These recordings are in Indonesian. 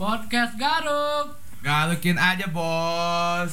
Podcast Garuk. Galukin aja bos.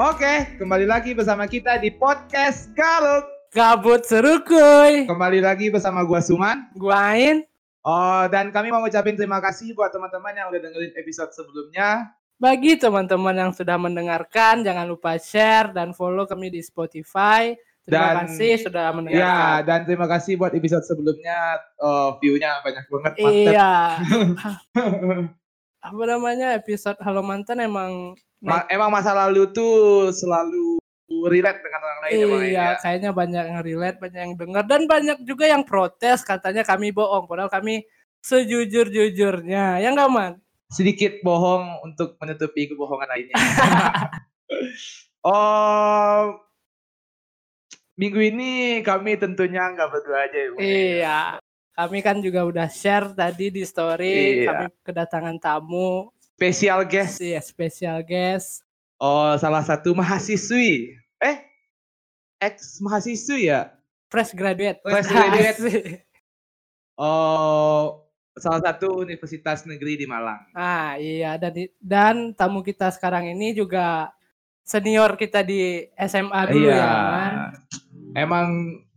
Oke, kembali lagi bersama kita di podcast Galuk. Gabut seru kuy. Kembali lagi bersama gua Suman. Gua Ain. Oh, dan kami mau ngucapin terima kasih buat teman-teman yang udah dengerin episode sebelumnya. Bagi teman-teman yang sudah mendengarkan, jangan lupa share dan follow kami di Spotify. Terima Dan- kasih sudah Ya, mendengarkan. dan terima kasih buat episode sebelumnya. eh, view-nya banyak banget. mantep. Iya. Apa namanya episode Halo Mantan emang Ma- emang masa lalu tuh selalu relate dengan orang lain emang iya, ya. kayaknya banyak yang relate, banyak yang dengar dan banyak juga yang protes katanya kami bohong padahal kami sejujur-jujurnya. Ya enggak, Man? Sedikit bohong untuk menutupi kebohongan lainnya. oh, minggu ini kami tentunya nggak berdua aja ya. Bang. Iya. Kami kan juga udah share tadi di story Iya. kami kedatangan tamu Special guest. Iya, special guest. Oh, salah satu mahasiswi. Eh, ex mahasiswi ya? Fresh graduate. Fresh graduate. Oh, salah satu universitas negeri di Malang. Ah, iya dan dan tamu kita sekarang ini juga senior kita di SMA dulu Iya. ya, Man. Emang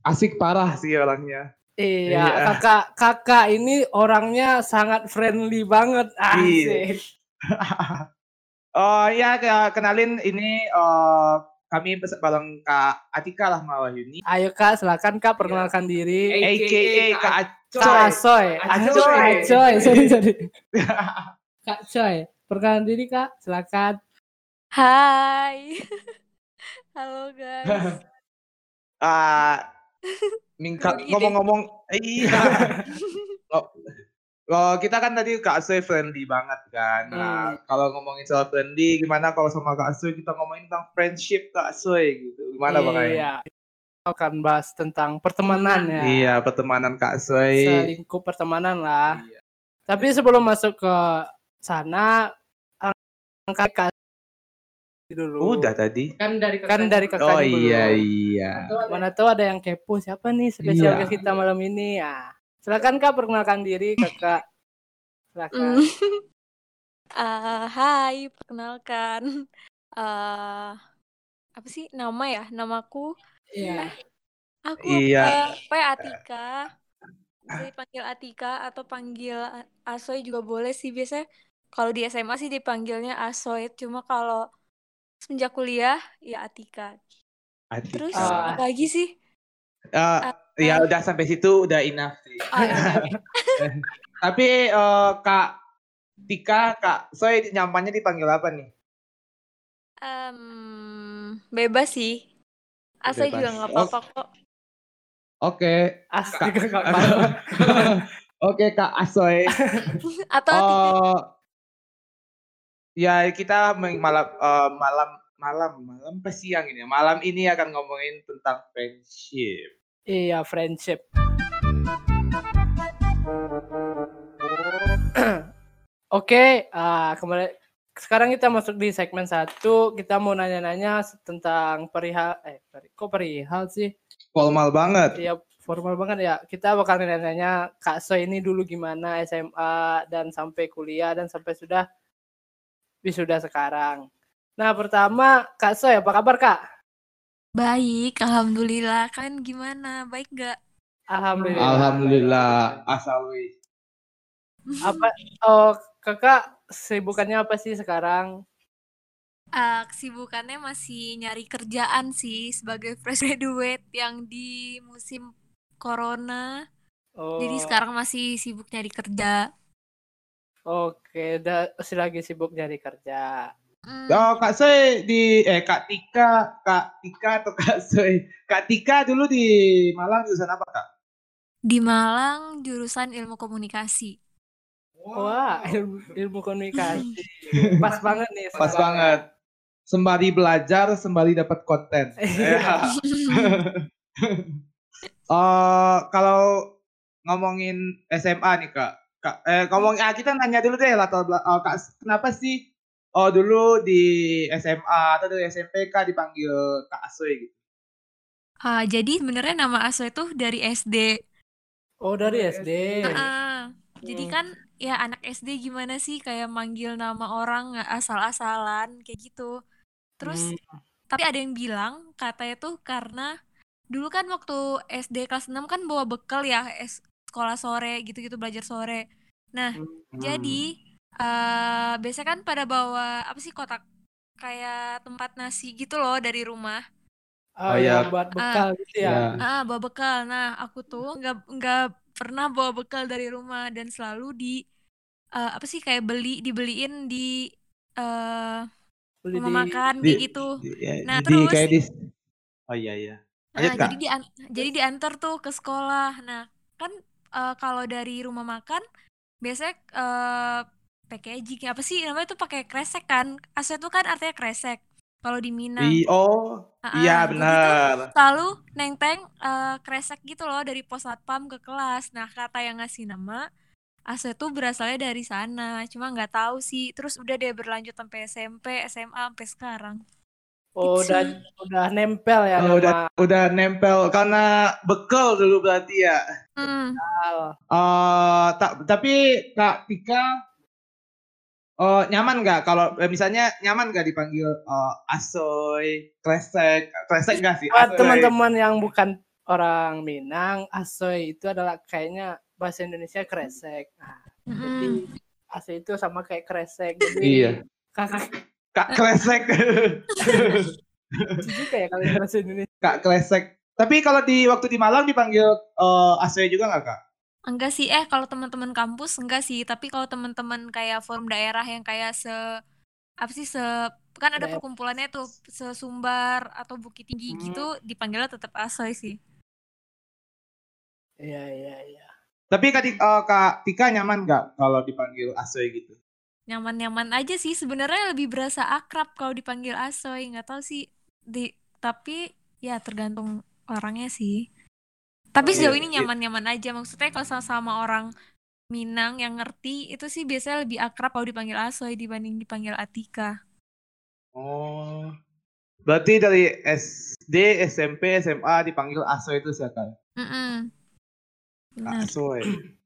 asik parah sih orangnya. Iya, Iya. kakak kakak ini orangnya sangat friendly banget. Iya. Asik. Oh ya ke- kenalin ini eh, kami bareng Kak Atika lah Mawahyuni. Ayo Kak, silakan Kak perkenalkan diri. AKA Kak Kak Acoy. Acoy. Acoy. Sorry, sorry. Kak Coy, perkenalkan diri Kak, silakan. Hai. Halo guys. Ah, Begini. ngomong-ngomong iya. Oh, oh, kita kan tadi Kak Asoy friendly banget kan. Nah, Hmm. kalau ngomongin soal friendly, gimana kalau sama Kak Asoy kita ngomongin tentang friendship Kak Asoy gitu. Gimana Bang? Iya. Kita akan bahas tentang pertemanan ya. Iya, pertemanan Kak Asoy. Selingkuh pertemanan lah. Iya. Tapi sebelum masuk ke sana angkat Kak dulu. Udah tadi. Kan dari kan dari kakaknya Oh dulu. iya iya. Mana tahu ada yang kepo siapa nih spesial Iya. guest kita malam ini ya. Silakan Kak perkenalkan diri Kakak. Silakan. Eh, hai, perkenalkan. Eh apa sih nama ya? Namaku Iya. aku Iya. eh, apa ya, Atika. Bisa dipanggil Atika atau panggil Asoy juga boleh sih biasanya. Kalau di SMA sih dipanggilnya Asoy, cuma kalau semenjak kuliah ya Atika. Atika. Terus Ah. apa lagi sih? Eh, ya udah sampai situ udah enough sih. Oh, ya udah. Tapi eh, Kak Tika, Kak Soy nyampanya dipanggil apa nih? Em, bebas sih. Asoy juga Bebas. nggak apa-apa kok. Oke. Kakak. Kak-. Oke Kak Asoy. Atau Oh, ya kita malam eh, malam malam malam apa siang ini? Malam ini akan ngomongin tentang friendship. Iya, friendship. Oke, ah, kembali sekarang kita masuk di segmen satu. Kita mau nanya-nanya tentang perihal eh peri- kok perihal sih? Formal banget. Iya, formal banget ya. Kita bakal nanya-nanya Kak So ini dulu gimana SMA dan sampai kuliah dan sampai sudah wisuda sekarang. Nah, pertama Kak Soy, apa kabar Kak? Baik, alhamdulillah. Kalian gimana? Baik gak? Alhamdulillah. Alhamdulillah. Asal wis. Apa oh Kakak sibukannya apa sih sekarang? Eh, kesibukannya masih nyari kerjaan sih sebagai fresh graduate yang di musim corona. Oh, Jadi sekarang masih sibuk nyari kerja. Oke, da, masih lagi sibuk nyari kerja. Hmm, Oh, Kak Soy di eh Kak Tika, Kak Tika atau Kak Soy? Kak Tika dulu di Malang jurusan apa, Kak? Di Malang jurusan ilmu komunikasi. Wah, ilmu, ilmu komunikasi. Pas banget nih. Pas banget. Sembari belajar, sembari dapat konten. Ya. Eh, kalau ngomongin SMA nih kak, kak eh, ngomong ah, kita nanya dulu deh latar belakang kak, kenapa sih oh dulu di SMA atau di SMP kak dipanggil Kak Asoy gitu? Ah, jadi sebenarnya nama Asoy itu dari SD. Oh, dari SD. Ah, jadi Hmm. kan ya anak SD gimana sih kayak manggil nama orang nggak asal-asalan kayak gitu. Terus Hmm. tapi ada yang bilang katanya tuh karena dulu kan waktu SD kelas 6 kan bawa bekal ya es- sekolah sore gitu-gitu belajar sore. Nah, Hmm. jadi eh biasanya kan pada bawa apa sih kotak kayak tempat nasi gitu loh dari rumah. Oh, Oh, ya buat bekal gitu ya. Ya. Ah, bawa bekal. Nah, aku tuh nggak nggak pernah bawa bekal dari rumah dan selalu di eh, apa sih kayak beli dibeliin di eh Beli rumah di makan Di, kayak gitu. di, ya, Nah, di, terus kayak di Oh iya iya. Lanjut Nah, kak. jadi di jadi diantar tuh ke sekolah. Nah, kan eh, kalau dari rumah makan biasanya eh packaging apa sih namanya tuh pakai kresek kan? Aset tuh kan artinya kresek. Kalau di Minang. I, oh Ah, iya ah, jadi tuh benar. selalu neng-teng eh, kresek gitu loh dari pos satpam ke kelas. Nah, kata yang ngasih nama Aset tuh berasalnya dari sana. Cuma nggak tahu sih. Terus udah deh berlanjut sampai SMP, SMA, sampai sekarang. Oh, Gitu udah sih. udah nempel ya Oh, udah nama udah nempel karena bekal dulu berarti ya. Hmm. Al. Eh tak tapi Kak Tika eh nyaman nggak kalau eh, misalnya nyaman nggak dipanggil eh, Asoy, Kresek, Kresek nggak sih? Buat teman-teman yang bukan orang Minang, asoy itu adalah kayaknya bahasa Indonesia kresek. Nah, jadi Mm-mm. asoy itu sama kayak kresek. Jadi Iya. kakak Kak Kresek. juga ya kalau bahasa Indonesia. Kak Kresek. Tapi kalau di waktu di Malang dipanggil eh, Asoy juga nggak Kak? Enggak sih, eh kalau teman-teman kampus enggak sih, tapi kalau teman-teman kayak forum daerah yang kayak se apa sih se kan ada Daerah. perkumpulannya tuh sesumbar atau Bukit Tinggi Hmm. gitu dipanggilnya tetap Asoy sih. Iya, iya, iya. Tapi Kak, eh, Kak Tika nyaman nggak kalau dipanggil Asoy gitu? Nyaman-nyaman aja sih, sebenarnya lebih berasa akrab kalau dipanggil Asoy, nggak tahu sih di tapi ya tergantung orangnya sih. Tapi Oh, sejauh iya, ini iya. nyaman-nyaman aja, maksudnya kalau sama-sama orang Minang yang ngerti itu sih biasanya lebih akrab kalau dipanggil Asoy dibanding dipanggil Atika. Oh. Berarti dari SD, SMP, SMA dipanggil Asoy itu siapa? Mm-mm. Kak Benar. Asoy.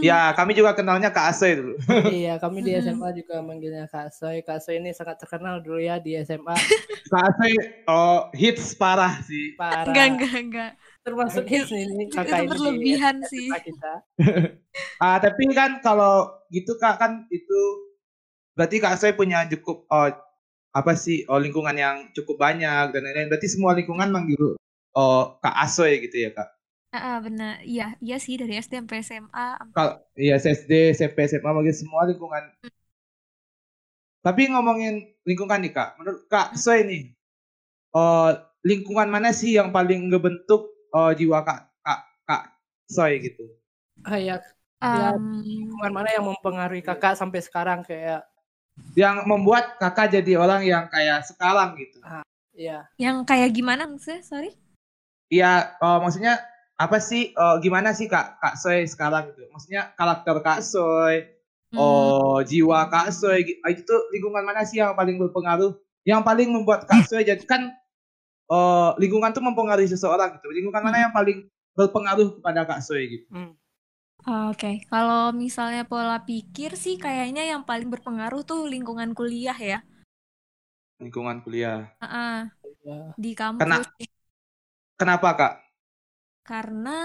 Ya, kami juga kenalnya Kak Asoy dulu. Iya, kami di. SMA juga manggilnya Kak Soy. Kak Soy ini sangat terkenal dulu ya di SMA. Kak Asoy oh, hits parah sih. Parah. Enggak, enggak, enggak. Termasuk ini Itu kakak ini berlebihan sih. Kita. Ah, tapi kan kalau gitu Kak kan itu berarti Kak Asoy punya cukup oh, apa sih oh, lingkungan yang cukup banyak dan lain-lain. Berarti semua lingkungan manggil oh, Kak Asoy gitu ya Kak. Ah, ah, benar. Iya, iya sih dari SD sampai SMA. Kalau iya SD, SMP, SMA manggil semua lingkungan. Tapi ngomongin lingkungan nih Kak, menurut Kak Hmm. Nih, eh lingkungan mana sih yang paling ngebentuk eh, jiwa Kak Kak Kak Soy gitu? Ah, ya, ya Em, lingkungan mana yang mempengaruhi kakak sampai sekarang kayak Yang membuat Kakak jadi orang yang kayak sekarang gitu. ya yang kayak gimana maksudnya? Sorry. Iya, eh, maksudnya apa sih eh, gimana sih Kak Kak Soy sekarang gitu? Maksudnya karakter Kak Soy, Hmm. oh jiwa Kak Soy gitu. Itu lingkungan mana sih yang paling berpengaruh? Yang paling membuat Kak Soy jadi kan eh, lingkungan tuh mempengaruhi seseorang gitu. Lingkungan mana Hmm. yang paling berpengaruh kepada Kak Soy gitu? hmm, Oh, Oke, kalau misalnya pola pikir sih kayaknya yang paling berpengaruh tuh lingkungan kuliah ya. Lingkungan kuliah. Ah, ah, ya. di Kena- kampus. Kenapa Kak? Karena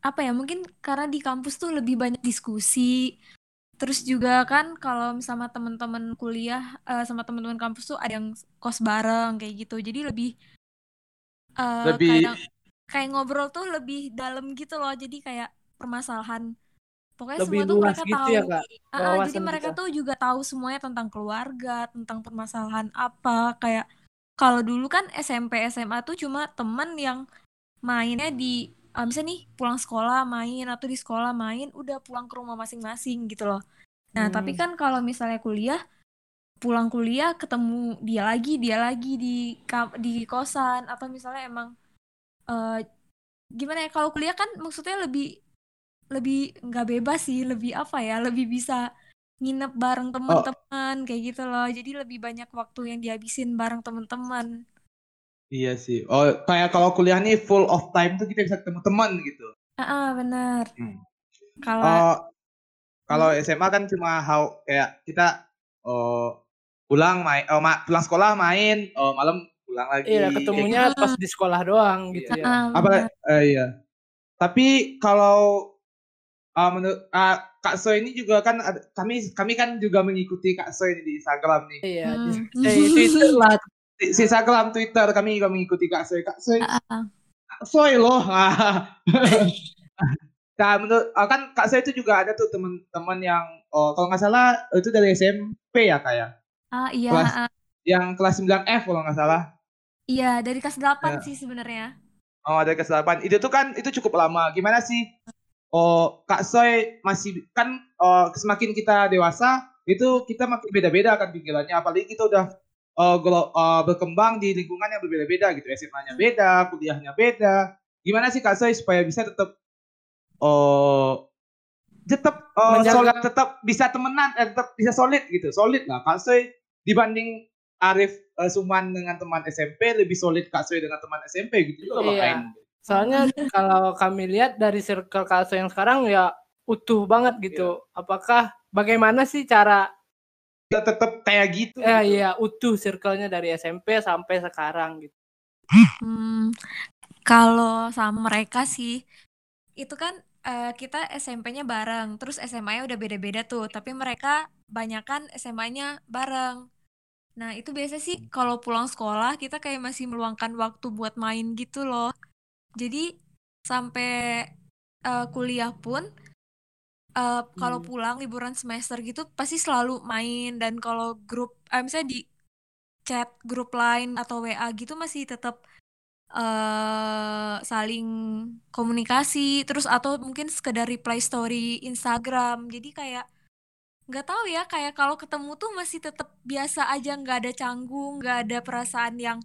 apa ya? Mungkin karena di kampus tuh lebih banyak diskusi. Terus juga kan kalau sama teman-teman kuliah eh, sama teman-teman kampus tuh ada yang kos bareng kayak gitu. Jadi lebih eh, Lebih- kadang kayak ngobrol tuh lebih dalam gitu loh. Jadi kayak permasalahan pokoknya Lebih semua tuh mereka gitu tahu. ya, Kak, ah, jadi mereka kita. tuh juga tahu semuanya tentang keluarga, tentang permasalahan apa. Kayak kalau dulu kan SMP SMA tuh cuma temen yang mainnya di ah, misalnya nih pulang sekolah main atau di sekolah main udah pulang ke rumah masing-masing gitu loh. Nah, tapi Hmm. kan kalau misalnya kuliah pulang kuliah ketemu dia lagi, dia lagi di di kosan atau misalnya emang eh gimana ya kalau kuliah kan maksudnya lebih lebih nggak bebas sih, lebih apa ya, lebih bisa nginep bareng teman-teman kayak gitu loh. Jadi lebih banyak waktu yang dihabisin bareng teman-teman. Iya sih. Oh, kayak kalau kuliah nih full of time tuh kita bisa ketemu teman gitu. Ah, ah, benar. Hmm. Kalau Oh, kalau SMA kan cuma how kayak kita oh, pulang main, oh, ma- pulang sekolah main, oh, malam pulang lagi. Iya, ketemunya gitu. pas di sekolah doang gitu ya. ah, Apa? eh, iya. Tapi kalau ah, menurut ah, Kak So ini juga kan ada- kami kami kan juga mengikuti Kak So ini di Instagram nih. Iya, di, Hmm. di Twitter lah. Di, di Instagram, Twitter kami juga mengikuti Kak Soy. Kak Soy. Kak Soy loh. nah, menurut ah, kan Kak Soy itu juga ada tuh teman-teman yang oh, kalau nggak salah itu dari SMP ya kayak Ah, iya, Kelas- ah. yang kelas 9F kalau nggak salah. Iya, dari kelas 8 Ya. sih sebenarnya. Oh, dari kelas 8. Itu tuh kan itu cukup lama. Gimana sih? Oh, Kak Soy masih kan oh, semakin kita dewasa itu kita makin beda-beda kan pikirannya. Apalagi kita udah oh, oh, berkembang di lingkungan yang berbeda-beda gitu. SMA-nya beda, kuliahnya beda. Gimana sih Kak Soy supaya bisa tetap oh tetap oh, Menjaga- solid, tetap bisa temenan, eh, tetap bisa solid gitu. Solid lah. Kak Soy dibanding Arif eh, Suman dengan teman SMP lebih solid Kak Soy dengan teman SMP gitu. Itu Iya. ngapain? Soalnya kalau kami lihat dari circle Kaso yang sekarang ya utuh banget gitu. Apakah bagaimana sih cara Kita tetap kayak gitu. eh iya utuh circle-nya dari SMP sampai sekarang gitu. Hmm, kalau sama mereka sih, itu kan eh, kita SMP-nya bareng, terus SMA-nya udah beda-beda tuh, tapi mereka banyakan SMA-nya bareng. Nah, itu biasa sih kalau pulang sekolah kita kayak masih meluangkan waktu buat main gitu loh. Jadi sampai eh, kuliah pun eh, kalau Hmm. pulang liburan semester gitu pasti selalu main dan kalau grup eh, misalnya di chat grup lain atau WA gitu masih tetap eh saling komunikasi terus atau mungkin sekedar reply story Instagram. Jadi kayak nggak tahu ya kayak kalau ketemu tuh masih tetap biasa aja nggak ada canggung nggak ada perasaan yang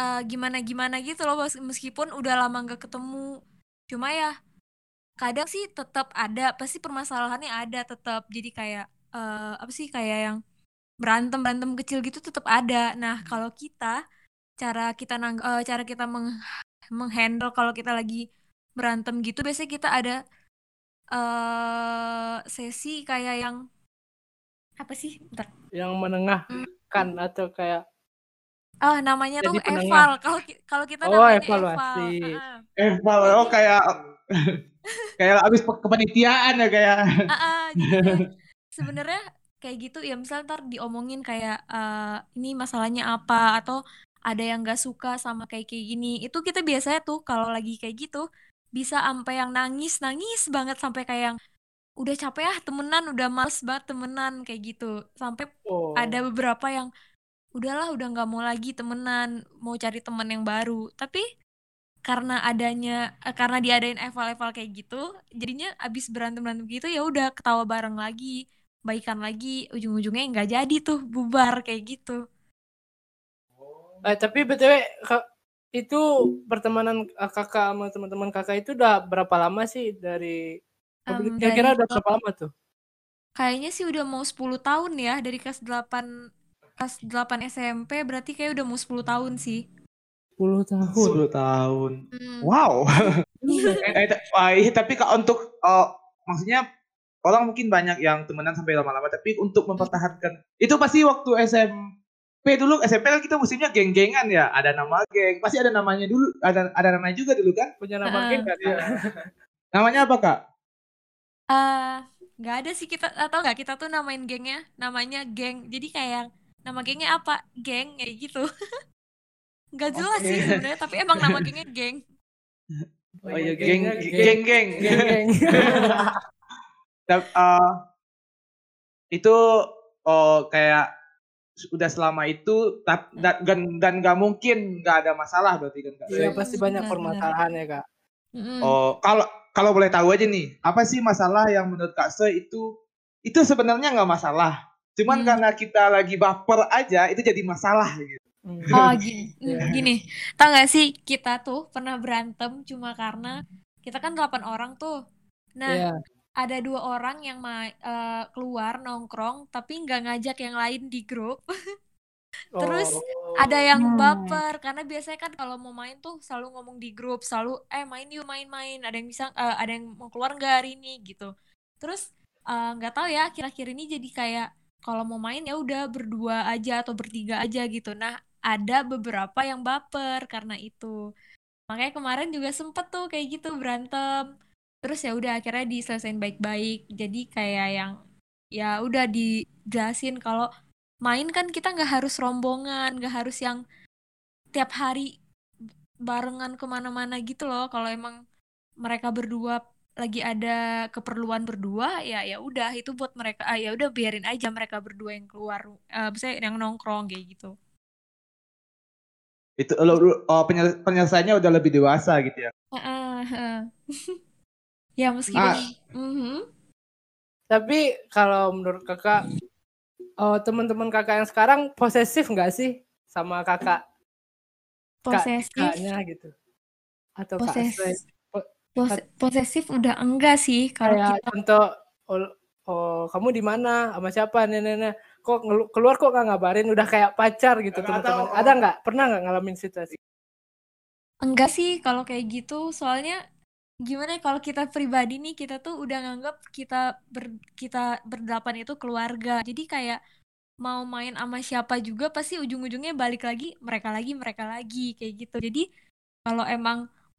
eh, gimana-gimana gitu loh mes- meskipun udah lama nggak ketemu. Cuma ya kadang sih tetap ada pasti permasalahannya ada tetap jadi kayak eh, apa sih kayak yang berantem berantem kecil gitu tetap ada. Nah kalau kita cara kita nang eh, cara kita meng menghandle kalau kita lagi berantem gitu biasanya kita ada eh sesi kayak yang apa sih? Bentar. Yang menengahkan atau kayak ah namanya Jadi tuh penengah. eval. Kalau kalau kita Oh, namanya evaluasi. eval. Eval, oh kayak kayak abis kepanitiaan ya kayak. jadi kayak sebenarnya kayak gitu. Ya misal ntar diomongin kayak eh, ini masalahnya apa atau ada yang gak suka sama kayak kayak gini. Itu kita biasanya tuh kalau lagi kayak gitu bisa sampai yang nangis nangis banget sampai kayak yang udah capek ah temenan udah males banget temenan kayak gitu. Sampai oh, ada beberapa yang udahlah udah nggak mau lagi temenan mau cari temen yang baru. Tapi karena adanya eh, karena diadain eval-eval kayak gitu jadinya abis berantem berantem gitu ya udah ketawa bareng lagi baikan lagi ujung-ujungnya nggak jadi tuh bubar kayak gitu Eh, tapi btw itu pertemanan eh, kakak sama teman-teman kakak itu udah berapa lama sih dari Em, kira-kira udah berapa lama tuh? kayaknya sih udah mau 10 tahun ya dari kelas 8 kelas 8 SMP berarti kayak udah mau 10 tahun sih 10 tahun. 10 tahun. Hmm. Wow. eh, ta- wah, iya, tapi kalau untuk oh, maksudnya orang mungkin banyak yang temenan sampai lama-lama tapi untuk mempertahankan itu pasti waktu SMP dulu SMP kan kita musimnya geng-gengan ya. Ada nama geng. Pasti ada namanya dulu ada ada namanya juga dulu kan? Punya nama Ah. geng nggak, Kak? namanya apa kak? Eh, nggak ada sih. Kita atau nggak? Kita tuh namain gengnya namanya geng. Jadi kayak nama gengnya apa? Geng kayak gitu. Nggak jelas sih Oke. sebenarnya tapi emang nama gengnya geng. Oh iya Nama geng gengnya geng geng. Geng-geng. Tapi, eh, itu oh kayak udah selama itu tap- dan dan dan nggak mungkin nggak ada masalah berarti kan kak Iya Hmm, pasti banyak permasalahan ya kak. Oh, kalau kalau boleh tahu aja nih, apa sih masalah yang menurut Kak Soy itu itu sebenarnya nggak masalah. Cuman Hmm. karena kita lagi baper aja itu jadi masalah gitu. Hmm. oh gini Iya. gini tau gak sih kita tuh pernah berantem cuma karena kita kan 8 orang tuh nah Iya. Ada dua orang yang ma- eh, keluar nongkrong tapi nggak ngajak yang lain di grup. Terus Oh. ada yang Hmm. baper karena biasanya kan kalau mau main tuh selalu ngomong di grup, selalu eh main yuk main-main. Ada yang bisa eh, ada yang mau keluar nggak hari ini gitu. Terus eh, nggak tahu ya akhir-akhir ini jadi kayak kalau mau main ya udah berdua aja atau bertiga aja gitu. Nah, ada beberapa yang baper karena itu. Makanya kemarin juga sempet tuh kayak gitu berantem. Terus ya udah akhirnya diselesain baik-baik. Jadi kayak yang ya udah dijelasin kalau main kan kita nggak harus rombongan, nggak harus yang tiap hari barengan ke mana-mana gitu loh. Kalau emang mereka berdua lagi ada keperluan berdua, ya ya udah itu buat mereka. Ah, ya udah biarin aja mereka berdua yang keluar, misalnya yang nongkrong kayak gitu. Itu lo, lo- oh, penyel- penyelesaiannya udah lebih dewasa gitu ya. Heeh, heeh. Ya meskipun, Ah. Mhm. Tapi kalau menurut kakak, oh, teman-teman kakak yang sekarang posesif nggak sih sama kakak? Kak posesif, kakaknya gitu? Atau kak poses, Asoy? Po- pos- posesif udah enggak sih kalau Kayak kita contoh, oh, oh, kamu di mana? Sama siapa? Nenek kok keluar kok nggak ngabarin? Udah kayak pacar gitu teman-teman. ada nggak? Pernah nggak ngalamin situasi? Enggak sih kalau kayak gitu, soalnya gimana ya kalau kita pribadi nih kita tuh udah nganggap kita ber kita berdelapan itu keluarga. Jadi kayak mau main sama siapa juga pasti ujung-ujungnya balik lagi mereka lagi mereka lagi kayak gitu. Jadi kalau emang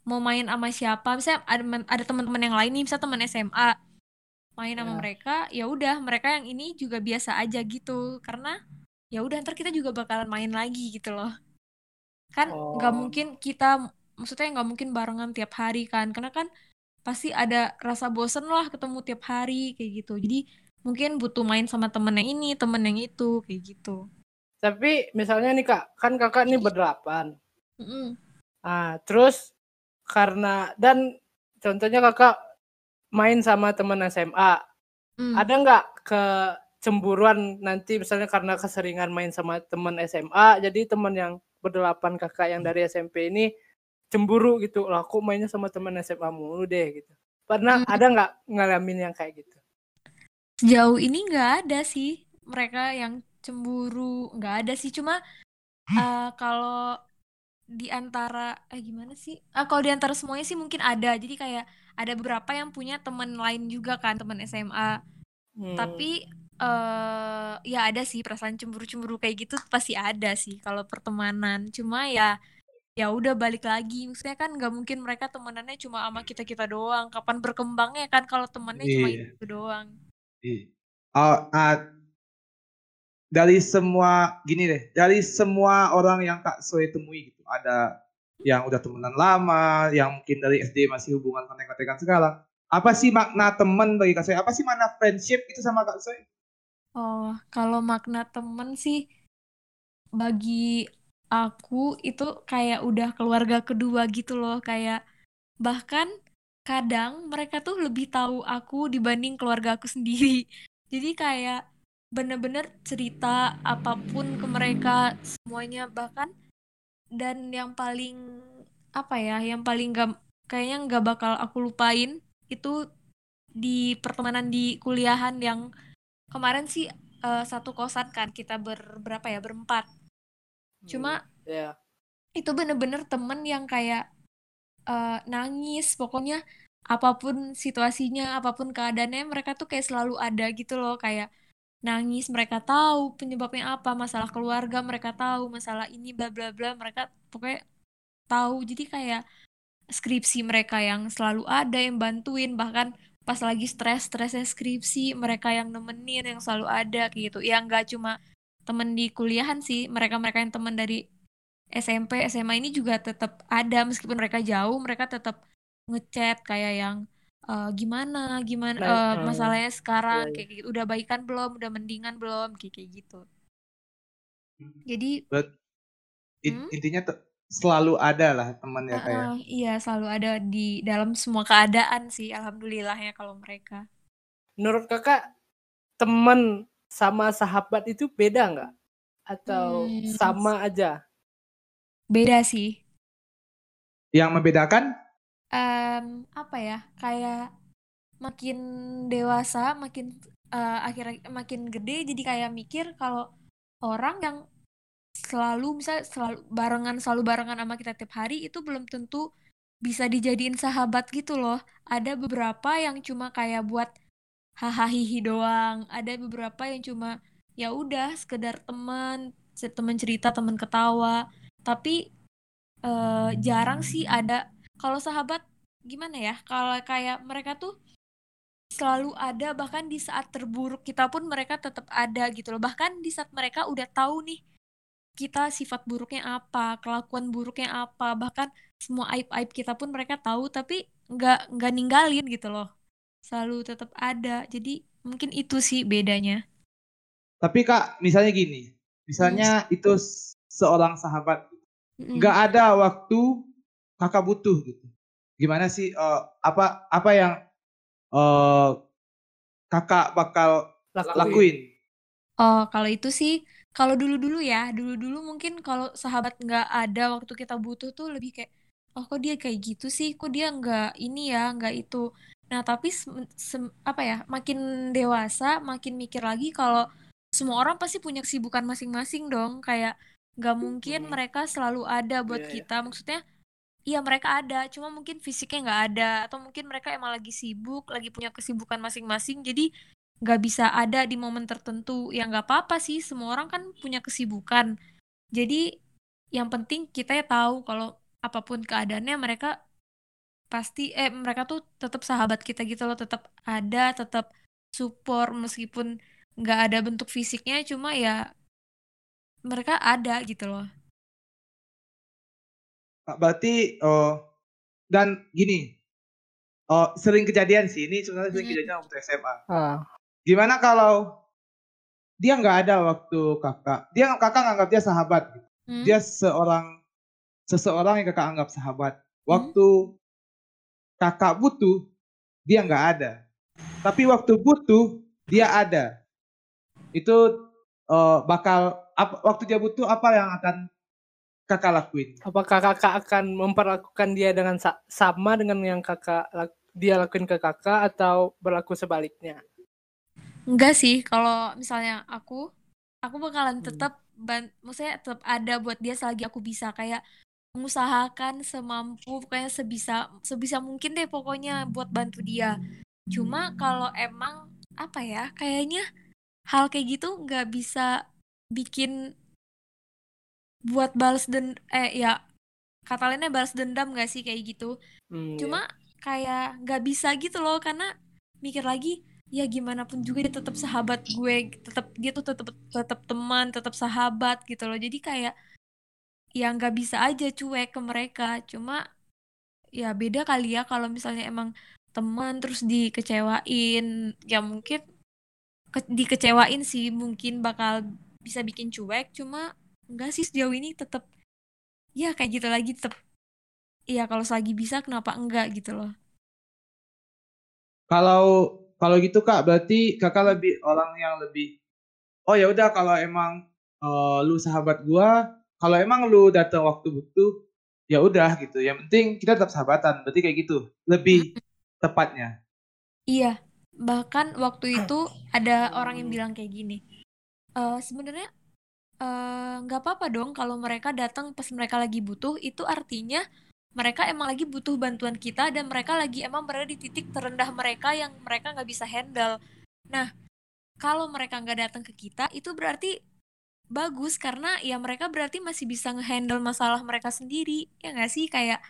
mau main sama siapa, misalnya ada ada teman-teman yang lain nih, misalnya teman SMA main sama Ya. mereka, ya udah mereka yang ini juga biasa aja gitu. Karena ya udah ntar kita juga bakalan main lagi gitu loh kan nggak Oh. mungkin kita maksudnya nggak mungkin barengan tiap hari kan karena kan pasti ada rasa bosen lah ketemu tiap hari kayak gitu jadi mungkin butuh main sama temen yang ini temen yang itu kayak gitu tapi misalnya nih kak kan kakak nih berdelapan Mm-mm. ah terus karena dan contohnya kakak main sama teman SMA Mm. ada nggak kecemburuan nanti misalnya karena keseringan main sama teman SMA jadi teman yang berdelapan kakak yang dari SMP ini cemburu gitu. Lah kok mainnya sama teman SMA mulu deh gitu. Pernah Hmm. ada nggak ngalamin yang kayak gitu? Sejauh ini nggak ada sih. Mereka yang cemburu nggak ada sih. Cuma eh, kalau di antara eh gimana sih? Ah kalau di antara semuanya sih mungkin ada. Jadi kayak ada beberapa yang punya teman lain juga kan teman SMA Hmm. Tapi eh ya ada sih perasaan cemburu-cemburu kayak gitu pasti ada sih kalau pertemanan. Cuma ya ya udah balik lagi. Maksudnya kan nggak mungkin mereka temenannya cuma sama kita-kita doang. Kapan berkembangnya kan kalau temennya cuma Iya. itu doang. Iya. Oh, ah, dari semua gini deh, dari semua orang yang Kak Soe temui gitu, ada yang udah temenan lama, yang mungkin dari SD masih hubungan kontak-kontakan sekarang. Apa sih makna teman bagi Kak Soe? Apa sih makna friendship itu sama Kak Soe? Oh, kalau makna temen sih bagi aku itu kayak udah keluarga kedua gitu loh. Kayak bahkan kadang mereka tuh lebih tahu aku dibanding keluarga aku sendiri. Jadi kayak bener-bener cerita apa pun ke mereka semuanya bahkan dan yang paling apa ya, yang paling gak kayaknya nggak bakal aku lupain itu di pertemanan di kuliahan yang kemarin sih eh, satu kosan kan kita ber berapa ya berempat. Cuma ya itu bener-bener temen yang kayak eh, nangis. Pokoknya apa pun situasinya apa pun keadaannya mereka tuh kayak selalu ada gitu loh. Kayak nangis mereka tahu penyebabnya apa masalah keluarga mereka tahu masalah ini bla bla bla. Mereka pokoknya tahu. Jadi kayak skripsi mereka yang selalu ada yang bantuin. Bahkan pas lagi stres stresnya skripsi mereka yang nemenin yang selalu ada gitu. Ya nggak cuma temen di kuliahan sih mereka mereka yang temen dari SMP SMA ini juga tetap ada meskipun mereka jauh mereka tetap ngechat kayak yang eh, gimana gimana Nah, masalahnya sekarang iya, iya. kayak gitu udah baikan belum udah mendingan belum kayak kayak gitu jadi But, in- Hmm? Intinya selalu ada lah teman ya eh, kayak. eh, iya selalu ada di dalam semua keadaan sih alhamdulillahnya kalau mereka menurut kakak teman sama sahabat itu beda nggak? Atau Hmm. sama aja? Beda sih. Yang membedakan? Em, apa ya? Kayak makin dewasa makin uh, akhirnya makin gede jadi kayak mikir kalau orang yang selalu bisa selalu barengan selalu barengan sama kita tiap hari itu belum tentu bisa dijadiin sahabat gitu loh. Ada beberapa yang cuma kayak buat hahaha doang. Ada beberapa yang cuma ya udah sekedar teman teman cerita teman ketawa. Tapi uh, jarang sih ada. Kalau sahabat gimana ya? Kalau kayak mereka tuh selalu ada bahkan di saat terburuk kita pun mereka tetap ada gitu loh. Bahkan di saat mereka udah tahu nih kita sifat buruknya apa kelakuan buruknya apa bahkan semua aib aib kita pun mereka tahu tapi nggak nggak ninggalin gitu loh selalu tetap ada jadi mungkin itu sih bedanya tapi kak misalnya gini misalnya hmm. itu seorang sahabat nggak hmm. ada waktu kakak butuh gitu gimana sih uh, apa apa yang uh, kakak bakal lakuin. lakuin? Oh, kalau itu sih, kalau dulu-dulu ya, dulu-dulu mungkin kalau sahabat nggak ada waktu kita butuh tuh lebih kayak, oh kok dia kayak gitu sih, kok dia nggak ini ya, nggak itu. Nah tapi apa ya, makin dewasa, makin mikir lagi kalau semua orang pasti punya kesibukan masing-masing dong, kayak nggak mungkin hmm. mereka selalu ada buat yeah, iya. kita. Maksudnya Iya mereka ada, cuma mungkin fisiknya nggak ada atau mungkin mereka emang lagi sibuk, lagi punya kesibukan masing-masing, jadi nggak bisa ada di momen tertentu. Ya nggak apa-apa sih, semua orang kan punya kesibukan. Jadi yang penting kita ya tahu kalau apa pun keadaannya mereka pasti eh mereka tuh tetap sahabat kita gitu loh, tetap ada, tetap support meskipun nggak ada bentuk fisiknya, cuma ya mereka ada gitu loh. Berarti oh dan gini, oh sering kejadian sih ini sebenarnya sering hmm. kejadian waktu SMA. Ah. Gimana kalau dia nggak ada waktu kakak, dia kakak nganggap dia sahabat, hmm. dia seorang seseorang yang kakak anggap sahabat. Hmm. Waktu hmm. Kakak butuh, dia nggak ada. Tapi waktu butuh, dia ada. Itu uh, bakal apa, waktu dia butuh apa yang akan kakak lakuin? Apakah kakak akan memperlakukan dia dengan sa sama dengan yang kakak dia lakuin ke kakak atau berlaku sebaliknya? Enggak sih, kalau misalnya aku, aku bakalan hmm. tetap, ban maksudnya tetap ada buat dia selagi aku bisa kayak mengusahakan semampu, pokoknya sebisa sebisa mungkin deh pokoknya buat bantu dia. Cuma kalau emang apa ya, kayaknya hal kayak gitu nggak bisa bikin buat balas den eh ya kata lainnya balas dendam gak sih kayak gitu hmm, cuma yeah. kayak nggak bisa gitu loh karena mikir lagi ya gimana pun juga dia tetap sahabat gue tetap dia tuh tetap tetap teman tetap sahabat gitu loh jadi kayak ya nggak bisa aja cuek ke mereka. Cuma ya beda kali ya kalau misalnya emang teman terus dikecewain. Ya mungkin ke dikecewain sih mungkin bakal bisa bikin cuek. Cuma enggak sih sejauh ini tetap ya kayak gitu lagi tetap ya kalau selagi bisa kenapa enggak gitu loh. Kalau kalau gitu kak berarti kakak lebih orang yang lebih oh ya udah kalau emang uh, lu sahabat gua kalau emang lu datang waktu butuh ya udah gitu. Yang penting kita tetap sahabatan berarti kayak gitu. Lebih tepatnya. Iya bahkan waktu itu ada orang yang bilang kayak gini uh, sebenarnya Eh, nggak uh, apa-apa dong kalau mereka datang pas mereka lagi butuh, itu artinya mereka emang lagi butuh bantuan kita dan mereka lagi emang berada di titik terendah mereka yang mereka nggak bisa handle. Nah, kalau mereka nggak datang ke kita, itu berarti bagus karena ya mereka berarti masih bisa ngehandle masalah mereka sendiri, ya nggak sih? Kayak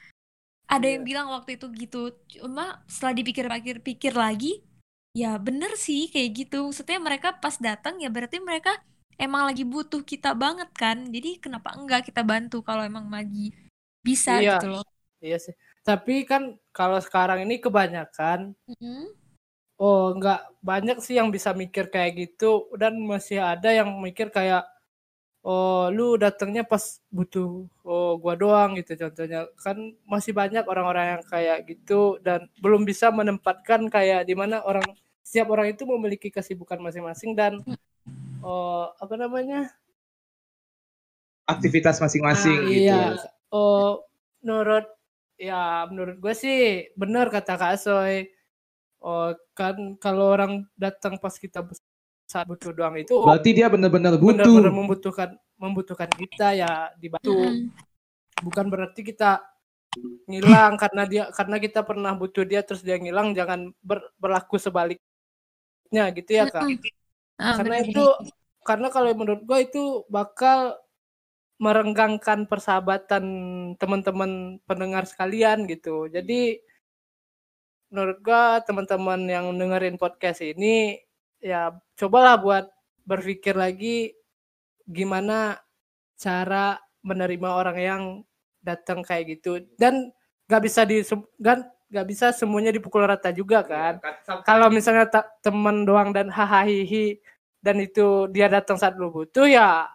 ada yang iya. bilang waktu itu gitu, cuma setelah dipikir-pikir lagi, ya bener sih kayak gitu. Maksudnya mereka pas datang ya berarti mereka emang lagi butuh kita banget kan jadi kenapa enggak kita bantu kalau emang lagi bisa iya. gitu loh iya sih tapi kan kalau sekarang ini kebanyakan mm-hmm. oh enggak banyak sih yang bisa mikir kayak gitu dan masih ada yang mikir kayak oh lu datangnya pas butuh oh gua doang gitu contohnya kan masih banyak orang-orang yang kayak gitu dan belum bisa menempatkan kayak di mana orang setiap orang itu memiliki kesibukan masing-masing dan oh apa namanya aktivitas masing-masing nah, gitu. Iya. Oh menurut ya menurut gue sih benar kata Kak Soy. Oh, kan kalau orang datang pas kita saat butuh doang itu Berarti dia benar-benar butuh. benar-benar membutuhkan membutuhkan kita ya dibantu. Mm-mm. Bukan berarti kita ngilang karena dia karena kita pernah butuh dia terus dia ngilang jangan ber- berlaku sebaliknya gitu ya kak. Ah, karena bener. itu karena kalau menurut gue itu bakal merenggangkan persahabatan teman-teman pendengar sekalian gitu. Jadi menurut gue teman-teman yang dengerin podcast ini ya cobalah buat berpikir lagi gimana cara menerima orang yang datang kayak gitu dan gak bisa di kan gak bisa semuanya dipukul rata juga kan kalau misalnya ta- teman doang dan hahaha dan itu dia datang saat lu butuh ya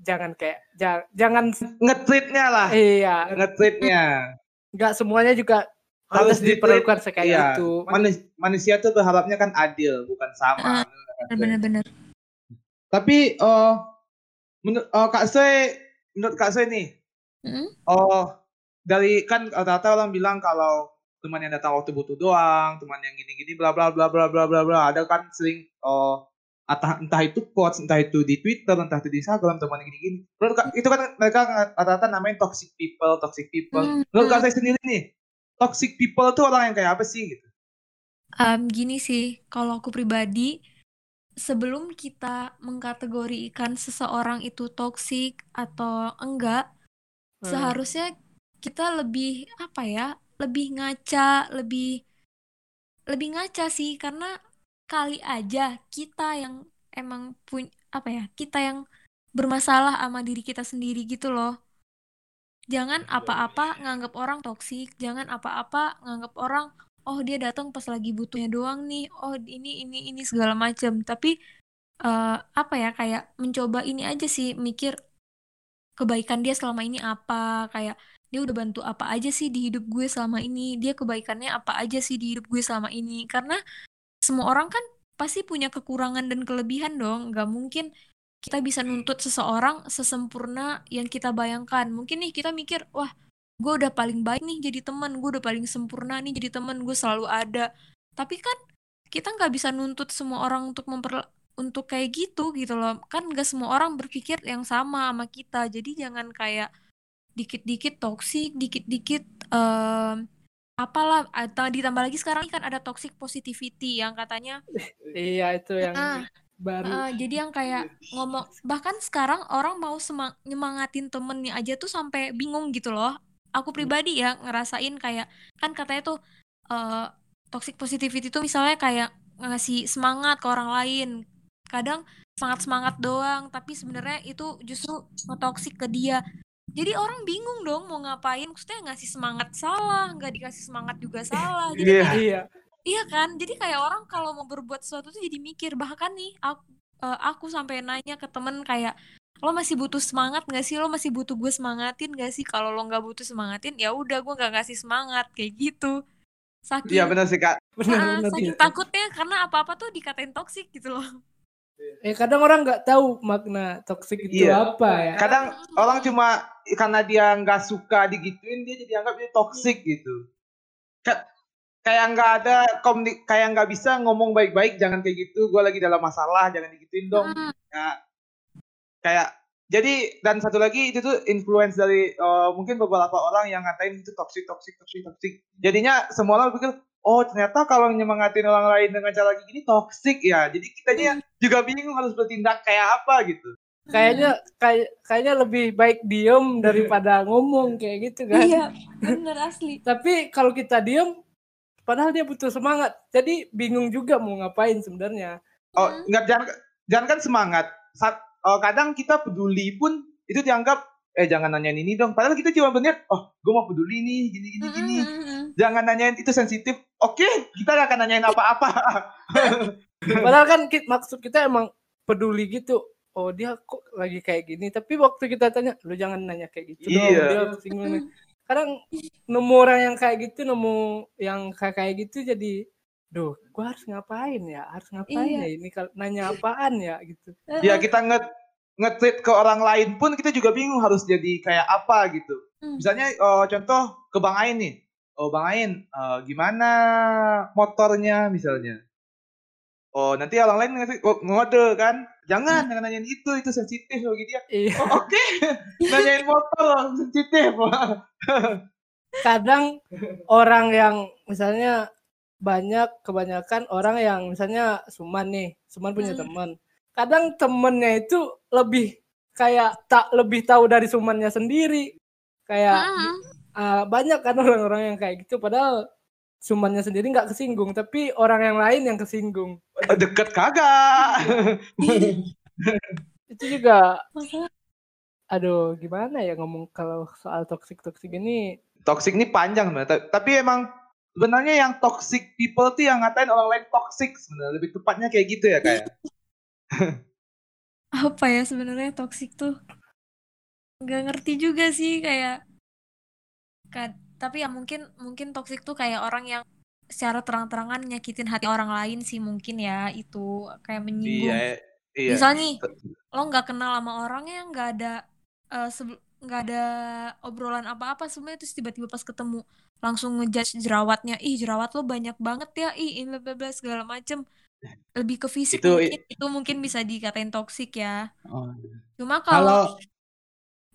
jangan kayak ja- jangan nge-treatnya lah. iya Nge-treatnya. nggak semuanya juga Harus diperlukan kayak Iya. gitu Manus- manusia tuh berharapnya kan adil, bukan sama. Bener-bener. Tapi eh menurut eh, Kak Soe, menurut Kak Soe nih, Mm-mm. oh dari kan rata-rata orang bilang kalau teman yang datang waktu butuh doang, teman yang gini-gini bla bla bla bla bla bla bla. Ada kan sering oh entah, entah itu quotes, entah itu di Twitter, entah itu di Instagram, teman yang gini-gini. Menurut Kak, itu kan mereka rata-rata namanya toxic people, toxic people. Hmm, Menurut hmm. Kak Soe sendiri nih, toxic people tuh orang yang kayak apa sih gitu? Em, gini sih, kalau aku pribadi, sebelum kita mengkategorikan seseorang itu toksik atau enggak, Hmm. seharusnya kita lebih apa ya, lebih ngaca, lebih lebih ngaca sih, karena kali aja kita yang emang punya apa ya, kita yang bermasalah sama diri kita sendiri gitu loh. Jangan apa-apa nganggap orang toksik, jangan apa-apa nganggap orang oh dia datang pas lagi butuhnya doang nih, oh ini ini ini segala macam. Tapi eh, apa ya kayak mencoba ini aja sih mikir kebaikan dia selama ini apa, kayak dia udah bantu apa aja sih di hidup gue selama ini, dia kebaikannya apa aja sih di hidup gue selama ini. Karena semua orang kan pasti punya kekurangan dan kelebihan dong, nggak mungkin kita bisa nuntut seseorang sesempurna yang kita bayangkan. Mungkin nih kita mikir, wah gue udah paling baik nih jadi teman, gue udah paling sempurna nih jadi teman, gue selalu ada. Tapi kan kita nggak bisa nuntut semua orang untuk memper untuk kayak gitu gitu loh. Kan nggak semua orang berpikir yang sama sama kita. Jadi jangan kayak dikit-dikit toksik, dikit-dikit em, apalah atau ditambah lagi sekarang kan ada toxic positivity yang katanya iya itu yang baru Uh, jadi yang kayak ngomong bahkan sekarang orang mau semang- nyemangatin temennya aja tuh sampai bingung gitu loh. Aku pribadi ya ngerasain kayak kan katanya tuh uh, toxic positivity tuh misalnya kayak ngasih semangat ke orang lain. Kadang semangat-semangat doang, tapi sebenarnya itu justru nge-toxic ke dia. Jadi orang bingung dong mau ngapain. Maksudnya ngasih semangat salah, nggak dikasih semangat juga salah. Jadi Iya. kayak iya Iya kan, jadi kayak orang kalau mau berbuat sesuatu tuh jadi mikir bahkan nih aku eh, aku sampai nanya ke temen kayak lo masih butuh semangat gak sih? Lo masih butuh gue semangatin gak sih? Kalau lo nggak butuh semangatin ya udah gue nggak ngasih semangat kayak gitu. Saking Iya benar sih Kak. benar Ah, benar saking iya. takutnya karena apa-apa tuh dikatain toksik gitu loh. eh kadang orang nggak tahu makna toksik itu Iya. apa ya Kadang orang cuma karena dia nggak suka digituin dia jadi anggap dia toxic gitu. Ka- kayak nggak ada komunik kayak nggak bisa ngomong baik-baik jangan kayak gitu. Gue lagi dalam masalah jangan digituin dong. Hmm, ya. Kayak jadi dan satu lagi itu tuh influence dari eh, mungkin beberapa orang yang ngatain itu toxic toxic toxic toxic. Jadinya semua orang pikir oh ternyata kalau nyemangatin orang lain dengan cara kayak gini toxic ya. Jadi kitanya juga bingung harus bertindak kayak apa gitu. Kayaknya kayak kayaknya lebih baik diem daripada ngomong kayak gitu kan. Iya, bener asli. tapi kalau kita diem padahal dia butuh semangat. Jadi bingung juga mau ngapain sebenarnya. Oh Hmm. nggak jangan jangan kan semangat. Saat oh, kadang kita peduli pun itu dianggap eh jangan nanyain ini dong. Padahal kita cuma berniat oh gue mau peduli nih gini gini Hmm, gini. hmm, hmm, hmm. jangan nanyain itu sensitif. Oke kita gak akan nanyain apa-apa. Padahal kan ki- maksud kita emang peduli gitu. Oh dia kok lagi kayak gini? Tapi waktu kita tanya lu jangan nanya kayak gitu dong Iya. dia singgung nih." Kadang nemu orang yang kayak gitu nemu yang kayak kayak gitu jadi duh gua harus ngapain ya harus ngapain Iya. ya ini kalau nanya apaan ya gitu ya kita nge nge-treat ke orang lain pun kita juga bingung harus jadi kayak apa gitu Hmm. misalnya eh, contoh ke Bang Ain nih oh Bang Ain, uh, gimana motornya misalnya? Oh nanti orang lain ngasih oh, ngode kan? Jangan, jangan nanyain itu, itu sensitif bagi dia. Iya. Oh, Oke, nanyain motor sensitif. Kadang orang yang misalnya banyak kebanyakan orang yang misalnya Suman nih, Suman punya Hmm. teman. Kadang temennya itu lebih kayak tak lebih tahu dari Sumannya sendiri. Kayak ah, banyak kan orang-orang yang kayak gitu padahal Sumannya sendiri nggak kesinggung, tapi orang yang lain yang kesinggung. Deket kagak. Itu juga aduh gimana ya ngomong kalau soal toxic toxic ini toxic ini panjang sebenarnya. Ta- Tapi emang sebenarnya yang toxic people tuh yang ngatain orang lain toxic sebenarnya. Lebih tepatnya kayak gitu ya kayak. apa ya sebenarnya toxic tuh nggak ngerti juga sih kayak kad- tapi ya mungkin mungkin toxic tuh kayak orang yang secara terang-terangan nyakitin hati orang lain sih mungkin ya itu kayak menyinggung Iya, iya. misal nih lo nggak kenal sama orangnya nggak ada nggak ada obrolan apa-apa semuanya terus tiba-tiba pas ketemu langsung ngejudge jerawatnya ih jerawat lo banyak banget ya ih ini bla segala macem lebih ke fisik Itu- mungkin itu mungkin bisa dikatain toxic ya Oh. Cuma kalau Kalau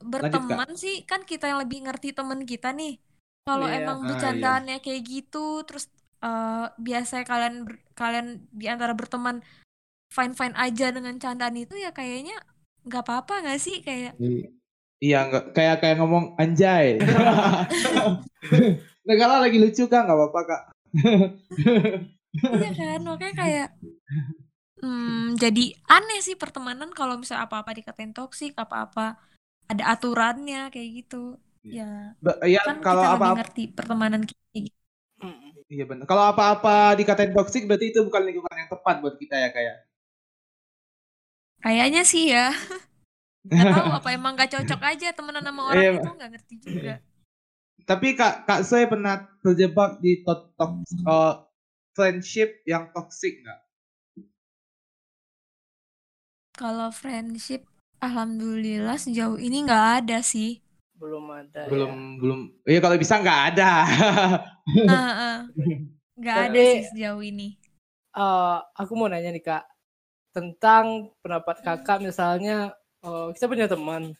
berteman sih kan kita yang lebih ngerti temen kita nih. Kalau Iya. emang Ah, bercandaannya kayak gitu, terus eh biasanya kalian ber- kalian di antara berteman fine fine aja dengan candaan itu ya kayaknya nggak apa-apa nggak sih kayak Iya nggak kayak kayak ngomong anjay. nah kalau lagi lucu kak nggak apa-apa kak. iya kan makanya kayak hmm, jadi aneh sih pertemanan kalau misalnya apa-apa dikatain toksik apa-apa ada aturannya kayak gitu ya Ba- Iya kan kalau kita lebih apa-apa ngerti pertemanan kita kayak gitu. Iya benar. Kalau apa-apa dikatain toxic berarti itu bukan lingkungan yang tepat buat kita ya kayak. Kayaknya sih ya. Gak tahu apa emang gak cocok aja temenan sama orang Iya. itu nggak ngerti juga. Tapi kak kak saya pernah terjebak di to- to- eh, friendship yang toxic nggak? Kalau friendship, alhamdulillah sejauh ini nggak ada sih. Belum ada Belum ya. belum. Iya kalau bisa nggak ada. Heeh. Nggak ada sih sejauh ini. Eh, aku mau nanya nih kak tentang pendapat kakak misalnya eh, kita punya teman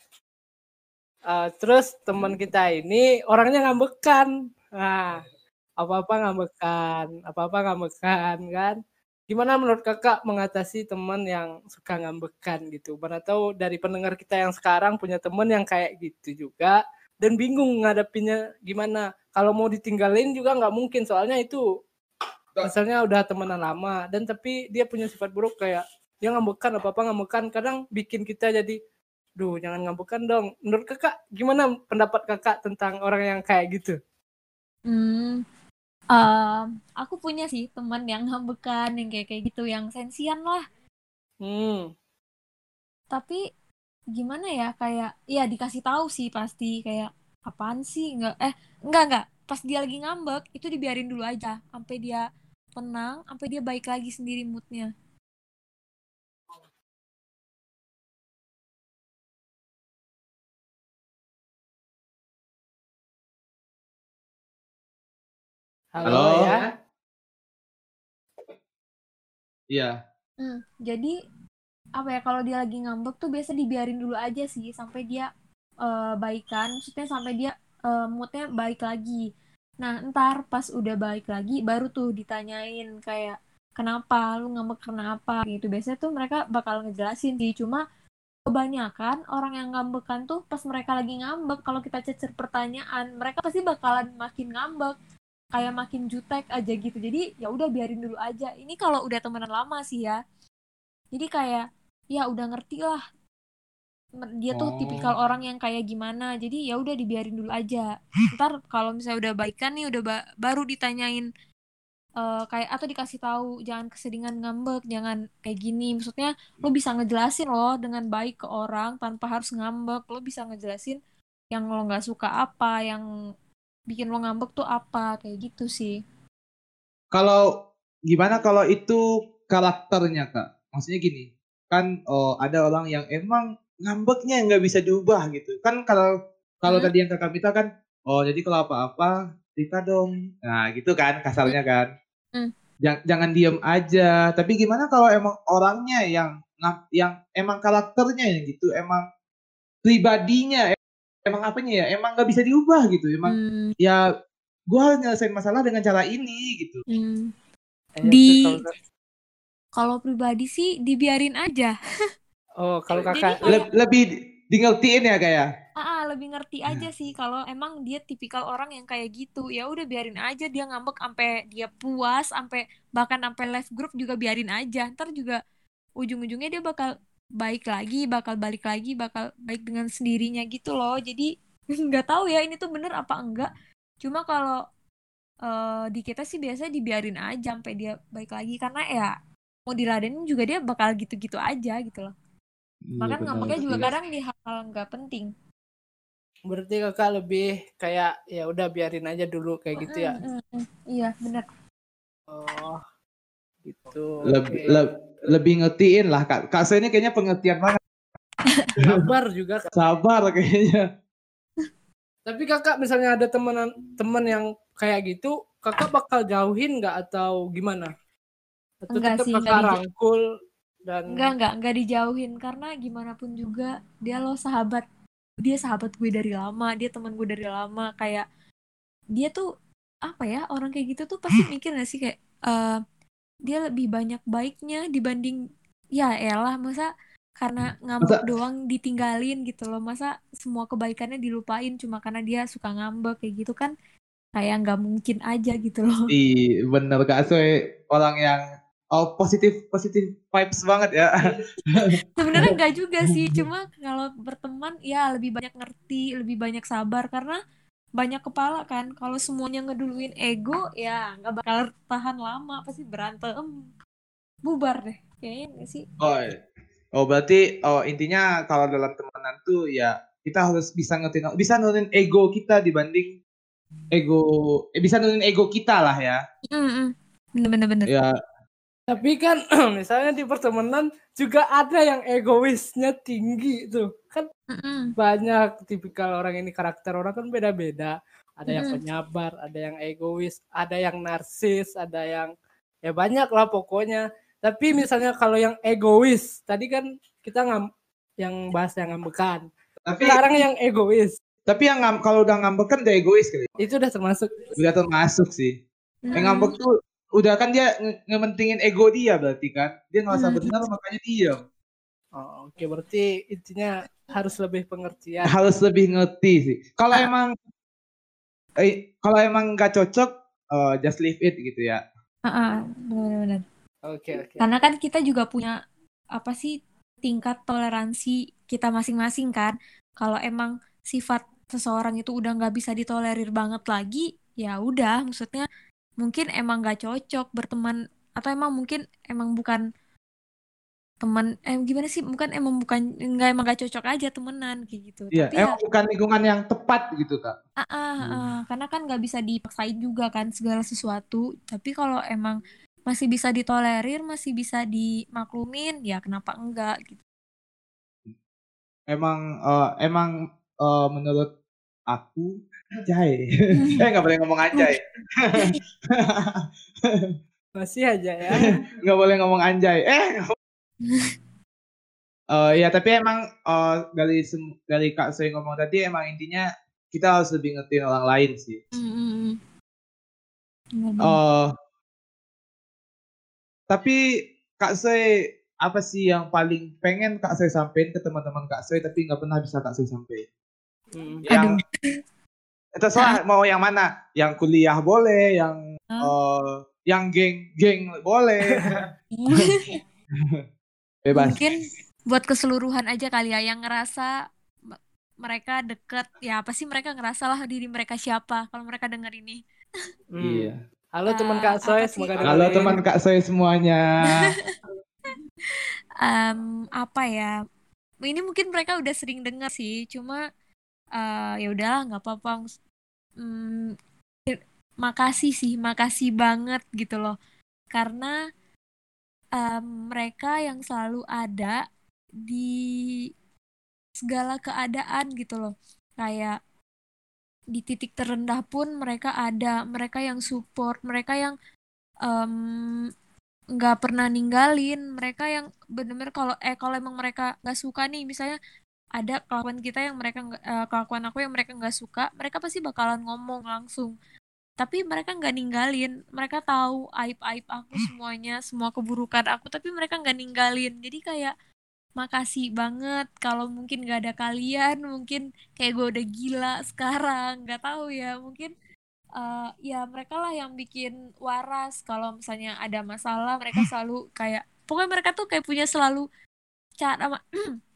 Eh, terus teman kita ini orangnya ngambekan nah apa apa ngambekan apa apa ngambekan kan gimana menurut kakak mengatasi teman yang suka ngambekan gitu? Mana tahu dari pendengar kita yang sekarang punya teman yang kayak gitu juga dan bingung ngadepinnya gimana. Kalau mau ditinggalin juga nggak mungkin soalnya itu misalnya udah temenan lama dan tapi dia punya sifat buruk kayak dia ngambekan apa apa ngambekan kadang bikin kita jadi duh jangan ngambekan dong. Menurut kakak gimana pendapat kakak tentang orang yang kayak gitu? Hmm, em, aku punya sih teman yang ngambekan yang kayak kayak gitu, yang sensian lah. hmm. Tapi gimana ya kayak, ya dikasih tahu sih pasti kayak apaan sih? Nggak eh nggak nggak. Pas dia lagi ngambek itu dibiarin dulu aja sampai dia tenang sampai dia baik lagi sendiri moodnya halo, Halo? ya Iya. Hmm, jadi apa ya kalau dia lagi ngambek tuh biasa dibiarin dulu aja sih sampai dia eh, baikan, maksudnya sampai dia eh, moodnya baik lagi. Nah ntar pas udah baik lagi baru tuh ditanyain kayak kenapa lu ngambek karena apa gitu. Biasanya tuh mereka bakal ngejelasin sih. Cuma kebanyakan orang yang ngambekan tuh pas mereka lagi ngambek kalau kita cecer pertanyaan mereka pasti bakalan makin ngambek kayak makin jutek aja gitu. Jadi ya udah biarin dulu aja. Ini kalau udah temenan lama sih ya. Jadi kayak ya udah ngerti lah. Dia tuh Oh. tipikal orang yang kayak gimana. Jadi ya udah dibiarin dulu aja. Ntar kalau misalnya udah baikan nih udah ba- baru ditanyain eh, kayak atau dikasih tahu jangan keseringan ngambek jangan kayak gini. Maksudnya lo bisa ngejelasin loh dengan baik ke orang tanpa harus ngambek. Lo bisa ngejelasin yang lo nggak suka apa yang bikin lo ngambek tuh apa kayak gitu sih Kalau gimana kalau itu karakternya kak? Maksudnya gini, kan oh, ada orang yang emang ngambeknya nggak bisa diubah gitu. Kan kalau kalau Hmm. tadi yang kakak minta kan, oh jadi kalau apa-apa cerita dong. Nah, gitu kan kasarnya kan. Hmm. Jangan, jangan diem aja. Tapi gimana kalau emang orangnya yang yang emang karakternya yang gitu, emang pribadinya, emang apanya ya, emang nggak bisa diubah gitu. Emang Hmm, ya gue harus nyelesain masalah dengan cara ini gitu. hmm. Kayaknya Di- kalau- pribadi sih dibiarin aja. oh kalau kakak kayak- Le- lebih di ngertiin ya kayak. Ah, ah, lebih ngerti aja sih kalau emang dia tipikal orang yang kayak gitu. Ya udah biarin aja dia ngambek sampai dia puas, sampai bahkan sampai live group juga biarin aja. Ntar juga ujung-ujungnya dia bakal baik lagi, bakal balik lagi, bakal baik dengan sendirinya gitu loh. Jadi nggak tahu ya ini tuh bener apa enggak. Cuma kalau eh, di kita sih biasanya dibiarin aja sampai dia baik lagi karena ya mau diladenin juga dia bakal gitu-gitu aja gitu loh. Iya, Bahkan benar, ngambeknya juga iya. kadang di hal-hal nggak penting. berarti kakak lebih kayak ya udah biarin aja dulu kayak gitu ya. Mm, mm, mm. Iya, benar. Oh gitu. Lebih Oke. le- lebih ngertiin lah kak. Kak saya ini kayaknya pengertian banget. sabar juga Kak. Sabar kayaknya. Tapi kakak misalnya ada temenan temen yang kayak gitu, kakak bakal jauhin nggak atau gimana? Atau Enggak tetap sih, kakak rangkul dan Enggak, enggak, enggak dijauhin karena gimana pun juga dia lo sahabat. Dia sahabat gue dari lama, dia teman gue dari lama kayak dia tuh apa ya orang kayak gitu tuh pasti mikir gak sih kayak eh, dia lebih banyak baiknya dibanding ya elah masa karena ngambek Masa- doang ditinggalin gitu loh. Masa semua kebaikannya dilupain cuma karena dia suka ngambek kayak gitu kan kayak nggak mungkin aja gitu loh. Ih, bener Kak Soe orang yang oh positif positif vibes banget ya. Sebenarnya enggak juga sih, cuma kalau berteman ya lebih banyak ngerti, lebih banyak sabar. Karena banyak kepala kan. Kalau semuanya ngeduluin ego ya nggak bakal tahan lama, pasti berantem. Bubar deh. Kayaknya sih? Oh, iya. oh berarti oh intinya kalau dalam temenan tuh ya kita harus bisa ngertiin bisa nurunin ego kita dibanding ego eh, bisa nurunin ego kita lah ya. Mm-mm. Bener-bener bener. Ya tapi kan misalnya di pertemanan juga ada yang egoisnya tinggi tuh. Kan Mm-mm. banyak tipikal orang ini karakter orang kan beda-beda. Ada yang Mm-mm. penyabar, ada yang egois, ada yang narsis, ada yang ya banyak lah pokoknya. Tapi misalnya kalau yang egois, tadi kan kita ngam yang bahas yang ngambekan. tapi Sekarang yang egois tapi yang ngam, kalau udah ngambek kan udah egois kali. itu udah termasuk Udah termasuk sih. Yang Mm-mm. ngambek tuh udah kan dia nge- ngementingin ego dia berarti kan. Dia ngerasa Hmm. benar makanya diam. Oh, oke berarti intinya harus lebih pengertian. harus lebih ngerti sih. Kalau Ah. emang eh, kalau emang nggak cocok, eh, just leave it gitu ya. Ah, ah, bener-bener. Oke oke. Karena kan kita juga punya apa sih tingkat toleransi kita masing-masing kan. Kalau emang sifat seseorang itu udah nggak bisa ditolerir banget lagi, ya udah. Maksudnya mungkin emang nggak cocok berteman atau emang mungkin emang bukan teman eh gimana sih bukan emang bukan nggak emang nggak cocok aja temenan kayak gitu. Iya, tapi ya emang bukan lingkungan yang tepat gitu kak. ah, ah, ah, karena kan nggak bisa dipaksain juga kan segala sesuatu. Tapi kalau emang masih bisa ditolerir masih bisa dimaklumin ya kenapa enggak gitu. Emang eh, emang eh, menurut aku anjay. eh nggak boleh ngomong anjay. Masih aja ya. Nggak boleh ngomong anjay. Eh. Eh ya tapi emang eh, dari dari kak saya ngomong tadi emang intinya kita harus lebih ngertiin orang lain sih. Mm, mm, mm. Benar-benar. Eh tapi Kak Soy apa sih yang paling pengen Kak Soy sampein ke teman-teman Kak Soy tapi nggak pernah bisa Kak Soy sampein? Hmm. Yang terserah mau yang mana? Yang kuliah boleh, yang Hah? eh, yang geng-geng boleh, bebas. mungkin buat keseluruhan aja kali ya yang ngerasa mereka deket ya apa sih mereka ngerasa lah diri mereka siapa kalau mereka denger ini Hmm. Iya. Halo teman Eh, Kak sih? semoga Halo teman Kak Soy semuanya. Em, apa ya ini mungkin mereka udah sering dengar sih cuma eh, ya udahlah nggak apa-apa Hmm, makasih sih makasih banget gitu loh. Karena em, mereka yang selalu ada di segala keadaan gitu loh. Kayak di titik terendah pun mereka ada mereka yang support mereka yang em, nggak pernah ninggalin mereka yang bener-bener kalau eh kalau emang mereka nggak suka nih misalnya ada kelakuan kita yang mereka eh, kelakuan aku yang mereka nggak suka mereka pasti bakalan ngomong langsung. Tapi mereka nggak ninggalin. Mereka tahu aib aib aku semuanya semua keburukan aku tapi mereka nggak ninggalin. Jadi kayak makasih banget kalau mungkin nggak ada kalian mungkin kayak gue udah gila sekarang. Nggak tahu ya mungkin eh, ya mereka lah yang bikin waras kalau misalnya ada masalah mereka selalu kayak pokoknya mereka tuh kayak punya selalu cara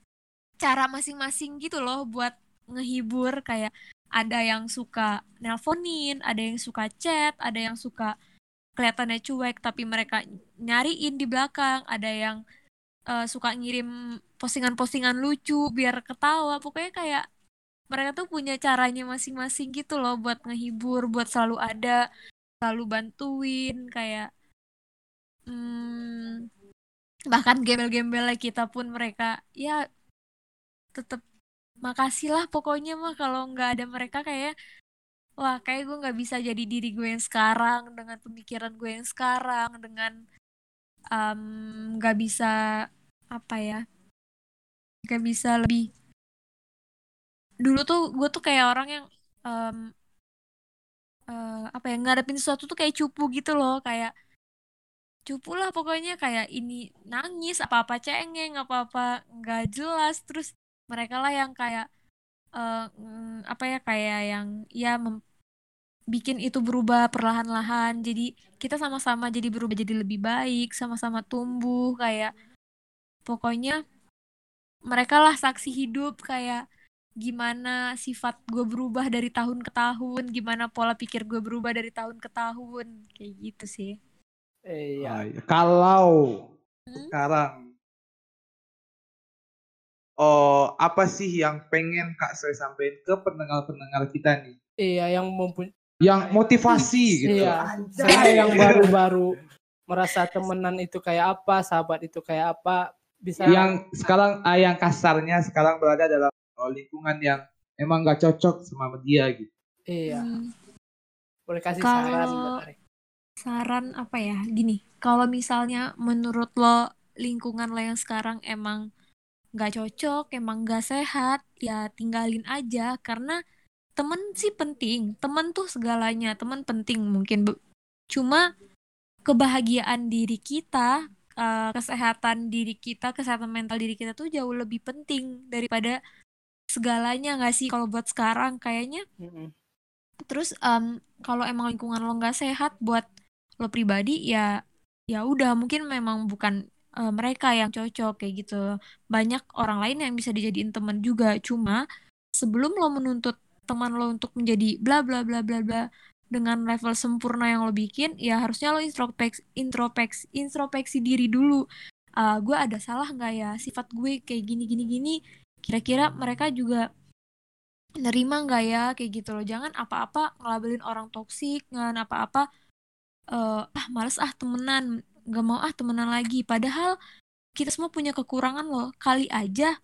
cara masing-masing gitu loh buat ngehibur kayak ada yang suka nelponin ada yang suka chat ada yang suka kelihatannya cuek tapi mereka nyariin di belakang ada yang eh, suka ngirim postingan-postingan lucu biar ketawa. Pokoknya kayak mereka tuh punya caranya masing-masing gitu loh buat ngehibur buat selalu ada selalu bantuin kayak hmm, bahkan gembel-gembelnya kita pun mereka ya tetap makasih lah pokoknya mah kalau nggak ada mereka kayak wah kayak gue nggak bisa jadi diri gue yang sekarang dengan pemikiran gue yang sekarang dengan em, nggak bisa apa ya nggak bisa lebih dulu tuh gue tuh kayak orang yang em, eh, apa ya ngadepin sesuatu tuh kayak cupu gitu loh kayak cupu lah pokoknya kayak ini nangis apa-apa cengeng apa-apa nggak jelas terus mereka lah yang kayak eh, mm, apa ya kayak yang ya mem- bikin itu berubah perlahan-lahan jadi kita sama-sama jadi berubah jadi lebih baik sama-sama tumbuh kayak pokoknya mereka lah saksi hidup kayak gimana sifat gue berubah dari tahun ke tahun gimana pola pikir gue berubah dari tahun ke tahun kayak gitu sih Iya. Ah, iya. Kalau Hmm? sekarang oh apa sih yang pengen Kak Soy sampaikan ke pendengar-pendengar kita nih? Iya, yang mempunyai Yang motivasi gitu. Iya, saya yang baru-baru merasa temenan itu kayak apa, sahabat itu kayak apa, bisa Yang sekarang ah, yang kasarnya sekarang berada dalam oh, lingkungan yang emang gak cocok sama dia gitu. iya, Hmm. boleh kasih Kalau- saran saran apa ya gini kalau misalnya menurut lo lingkungan lo yang sekarang emang nggak cocok emang nggak sehat ya tinggalin aja. Karena temen sih penting temen tuh segalanya temen penting mungkin cuma kebahagiaan diri kita eh, kesehatan diri kita kesehatan mental diri kita tuh jauh lebih penting daripada segalanya nggak sih? Kalau buat sekarang kayaknya. Terus em, kalau emang lingkungan lo nggak sehat buat lo pribadi ya ya udah mungkin memang bukan eh, mereka yang cocok kayak gitu. Banyak orang lain yang bisa dijadiin teman juga. Cuma sebelum lo menuntut teman lo untuk menjadi bla bla bla bla bla dengan level sempurna yang lo bikin, ya harusnya lo introspeksi introspeksi introspeksi diri dulu. Ah, gue ada salah nggak ya sifat gue kayak gini gini gini. Kira-kira mereka juga nerima nggak ya kayak gitu loh jangan apa-apa ngelabelin orang toksik jangan apa-apa eh, ah males ah temenan nggak mau ah temenan lagi. Padahal kita semua punya kekurangan loh. Kali aja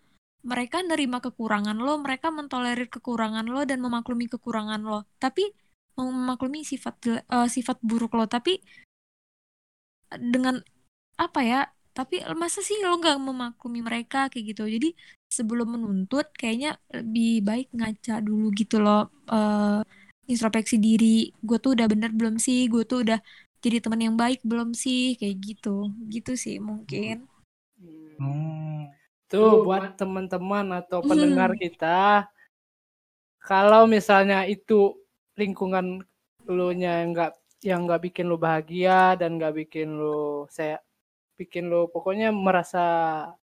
mereka nerima kekurangan lo mereka mentolerir kekurangan lo dan memaklumi kekurangan lo. Tapi memaklumi sifat eh, sifat buruk lo tapi dengan apa ya tapi masa sih lo nggak memaklumi mereka kayak gitu. Jadi sebelum menuntut kayaknya lebih baik ngaca dulu gitu loh eh introspeksi diri. Gue tuh udah bener belum sih? Gue tuh udah jadi teman yang baik belum sih kayak gitu gitu sih mungkin Hmm. Hmm. Tuh buat teman-teman atau pendengar kita, kalau misalnya itu lingkungan lu nya yang nggak yang nggak bikin lu bahagia dan nggak bikin lu saya bikin lu pokoknya merasa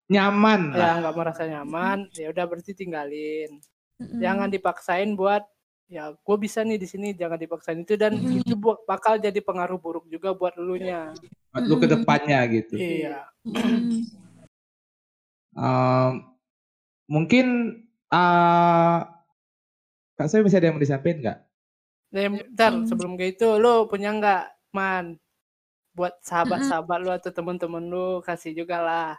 Nyaman ya lah. nggak merasa nyaman, ya udah berarti tinggalin. Mm-mm. Jangan dipaksain buat ya gue bisa nih di sini jangan dipaksain itu dan Mm-mm. itu bu- bakal jadi pengaruh buruk juga buat lu nya. Buat lu ke depannya gitu. Iya. Um, mungkin uh, Kak saya bisa ada yang mau disampaikan nggak? Nih, bentar, Hmm. sebelum ke itu, lu punya nggak, Man? Buat sahabat-sahabat lu atau temen-temen lu, kasih juga lah.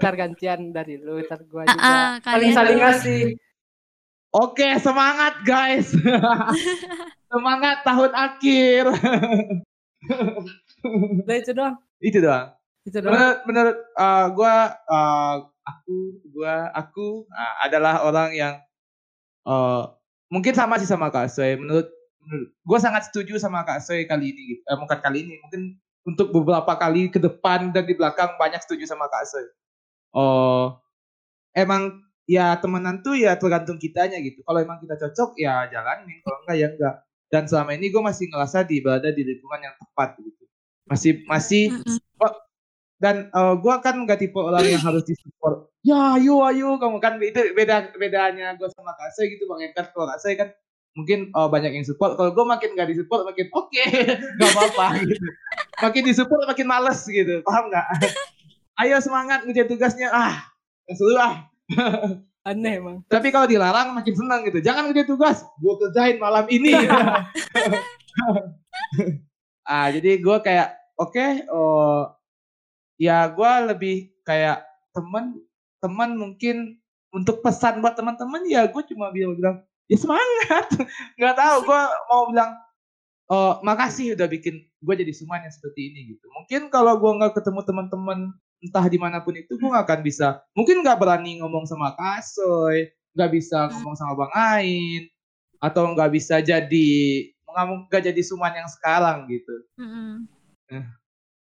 Ntar gantian dari lu, ntar gua juga. Ah, ah, Saling kalian saling dulu. ngasih. Oke, semangat guys. semangat tahun akhir. Udah itu doang. Itu doang. Itu doang. Menurut menurut uh, gua uh, aku gua aku uh, adalah orang yang uh, mungkin sama sih sama Kak Soy. Menurut menurut gua sangat setuju sama Kak Soy kali ini gitu. Eh, bukan kali ini, mungkin untuk beberapa kali ke depan dan di belakang banyak setuju sama Kak Soy. Oh, emang ya temenan tuh ya tergantung kitanya gitu. Kalau emang kita cocok ya jalanin, kalau enggak ya enggak. Dan selama ini gue masih ngerasa di berada di lingkungan yang tepat gitu. Masih masih oh, dan uh, gue kan nggak tipe orang yang harus disupport. Ya ayo ayo kamu kan itu beda bedanya gue sama Kak Soy gitu Bang Ekat kalau Kak Soy kan mungkin oh, banyak yang support. Kalau gue makin gak disupport makin oke okay, gak apa-apa gitu. Makin disupport makin males gitu. Paham nggak? Ayo semangat ngerjain tugasnya. Ah, seru ah. Aneh emang. Tapi kalau dilarang makin senang gitu. Jangan ngerjain tugas, gue kerjain malam ini. ah, jadi gue kayak oke, okay, oh, ya gue lebih kayak temen teman mungkin untuk pesan buat teman-teman ya gue cuma bilang bilang ya semangat nggak tahu gue mau bilang oh makasih udah bikin gue jadi semuanya seperti ini gitu mungkin kalau gue nggak ketemu teman-teman entah di mana pun itu gue gak akan bisa mungkin nggak berani ngomong sama Kasoy nggak bisa ngomong sama Bang Ain atau nggak bisa jadi nggak jadi Suman yang sekarang gitu mm-hmm.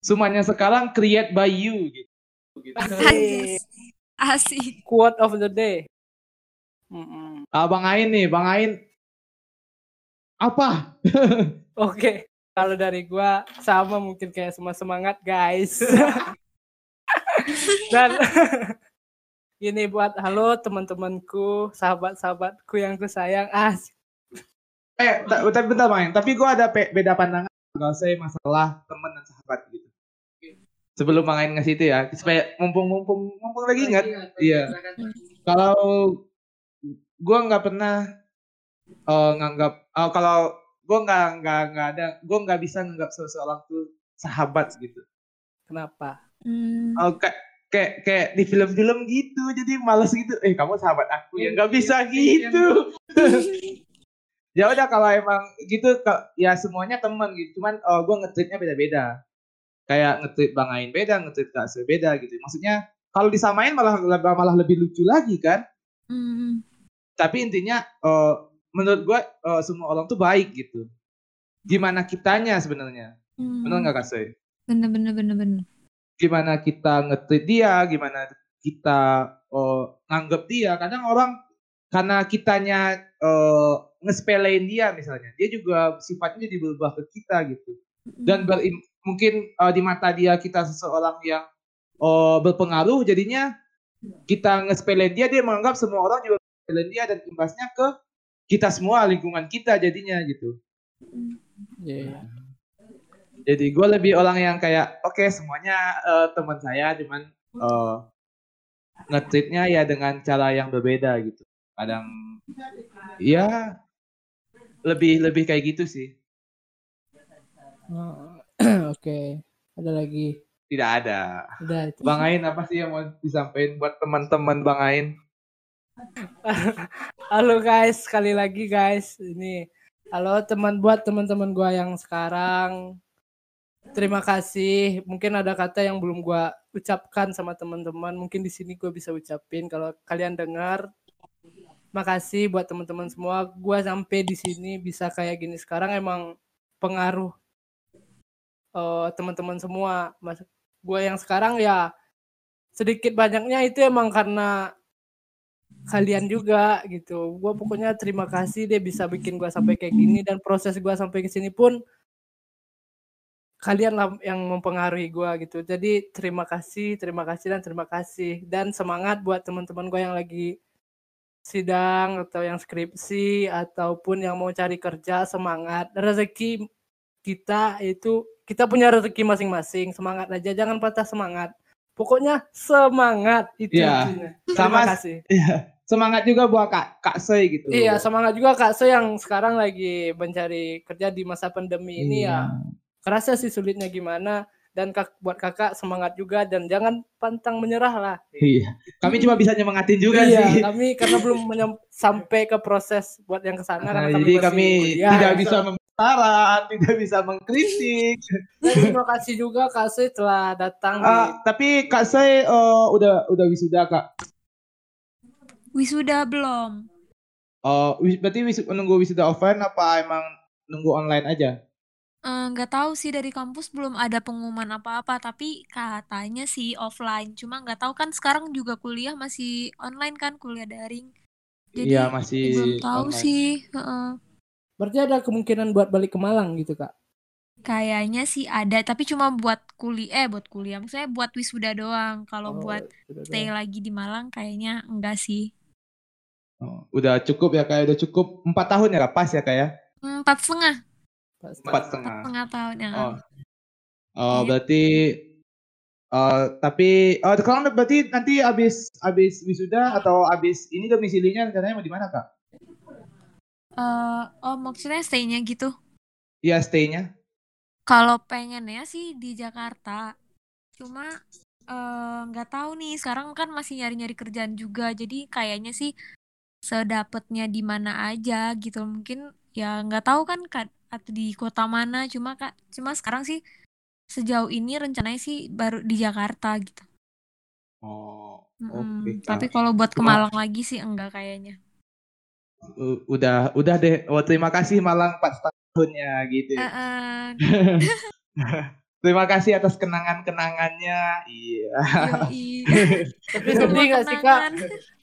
Suman yang sekarang create by you gitu, gitu. Asik. Quote of the day. Mm-mm. Ah, Bang Ain nih, Bang Ain apa? Oke, okay. kalau dari gua sama mungkin kayak semua semangat guys. Dan ini buat halo teman-temanku, sahabat-sahabatku yang ku sayang. Ah. Eh, tapi bentar main. Tapi gue ada beda pandangan kalau saya masalah teman dan sahabat gitu. Sebelum main ngasih itu ya, supaya mumpung-mumpung mumpung lagi ingat. Iya. Kalau gue nggak pernah uh, nganggap uh, kalau gue nggak nggak nggak ada gue nggak bisa nganggap seseorang tuh sahabat gitu kenapa Hmm. Oh, kayak kayak kayak di film-film gitu jadi males gitu. Eh kamu sahabat aku ya nggak bisa gitu. ya udah kalau emang gitu ya semuanya teman gitu. Cuman oh, gue ngetweetnya beda-beda. Kayak ngetweet bang Ain beda ngetweet kak Sue beda gitu. Maksudnya kalau disamain malah malah lebih lucu lagi kan? Hmm. tapi intinya uh, menurut gue uh, semua orang tuh baik gitu. Gimana kitanya sebenarnya? Hmm. benar nggak kak Sue bener bener bener bener gimana kita ngetweet dia, gimana kita uh, nganggep dia. Kadang orang karena kitanya uh, ngespelein dia misalnya, dia juga sifatnya jadi berubah ke kita gitu. Dan berim, mungkin uh, di mata dia kita seseorang yang uh, berpengaruh, jadinya kita ngespelein dia, dia menganggap semua orang juga ngespelein dia dan imbasnya ke kita semua lingkungan kita jadinya gitu. Yeah. Jadi gue lebih orang yang kayak oke okay, semuanya uh, teman saya cuman uh, ngetweetnya ya dengan cara yang berbeda gitu. Kadang ya lebih lebih kayak gitu sih. Oh, oke, okay. ada lagi? Tidak ada. Udah, Bang Ain apa sih yang mau disampaikan buat teman-teman Bang Ain? Halo guys, sekali lagi guys. Ini halo teman buat teman-teman gua yang sekarang Terima kasih. Mungkin ada kata yang belum gue ucapkan sama teman-teman. Mungkin di sini gue bisa ucapin. Kalau kalian dengar, makasih buat teman-teman semua. Gue sampai di sini bisa kayak gini sekarang emang pengaruh uh, teman-teman semua. Mas, gue yang sekarang ya sedikit banyaknya itu emang karena kalian juga gitu. Gue pokoknya terima kasih dia bisa bikin gue sampai kayak gini dan proses gue sampai ke sini pun kalian lah yang mempengaruhi gue gitu. Jadi terima kasih, terima kasih dan terima kasih. Dan semangat buat teman-teman gue yang lagi sidang atau yang skripsi ataupun yang mau cari kerja semangat. Rezeki kita itu kita punya rezeki masing-masing. Semangat aja jangan patah semangat. Pokoknya semangat itu ya, sama kasih. ya, semangat juga buat kak kak Soy gitu. Iya semangat juga kak Soy yang sekarang lagi mencari kerja di masa pandemi ini ya. Iya kerasa sih sulitnya gimana dan kak, buat kakak semangat juga dan jangan pantang menyerah lah. Iya. Kami cuma bisa nyemangatin juga iya, sih. kami karena belum sampai ke proses buat yang ke sana Nah, karena jadi kami kuliah. tidak bisa memberi saran, tidak bisa mengkritik. Dan terima kasih juga Kak Soy telah datang di Ah, tapi Kak Soy eh, udah udah wisuda Kak. Wisuda belum. Oh, wis- berarti wis, nunggu wisuda offline apa emang nunggu online aja? Eh, nggak tahu sih dari kampus belum ada pengumuman apa-apa tapi katanya sih offline cuma nggak tahu kan sekarang juga kuliah masih online kan kuliah daring jadi Iya, masih belum tahu online. sih heeh. Berarti ada kemungkinan buat balik ke Malang gitu Kak. kayaknya sih ada tapi cuma buat kuliah eh buat kuliah maksudnya buat wisuda doang kalau Oh, buat sudah stay doang. lagi di Malang kayaknya enggak sih Oh, udah cukup ya kayak udah cukup empat tahun ya Kak? pas ya kayak Hmm, empat setengah. Empat setengah. setengah tahun ya Oh, oh Iya. berarti eh tapi oh sekarang berarti nanti abis abis wisuda atau abis ini domisilinya rencananya mau di mana Kak? Eh, oh maksudnya stay-nya gitu Iya stay-nya. Kalau pengennya sih di Jakarta, cuma eh, nggak tahu nih. Sekarang kan masih nyari-nyari kerjaan juga, jadi kayaknya sih sedapatnya di mana aja gitu. Mungkin ya nggak tahu kan Kak, atau di kota mana. Cuma kak, cuma sekarang sih sejauh ini rencananya sih baru di Jakarta gitu. Oh, oke Tapi kalau buat ke Malang lagi sih enggak kayaknya. U- udah udah deh. Oh, terima kasih Malang 4 tahunnya gitu. Eh, eh, terima kasih atas kenangan-kenangannya. Iya. yoi. Tapi Semua sedih nggak sih Kak? kenangan.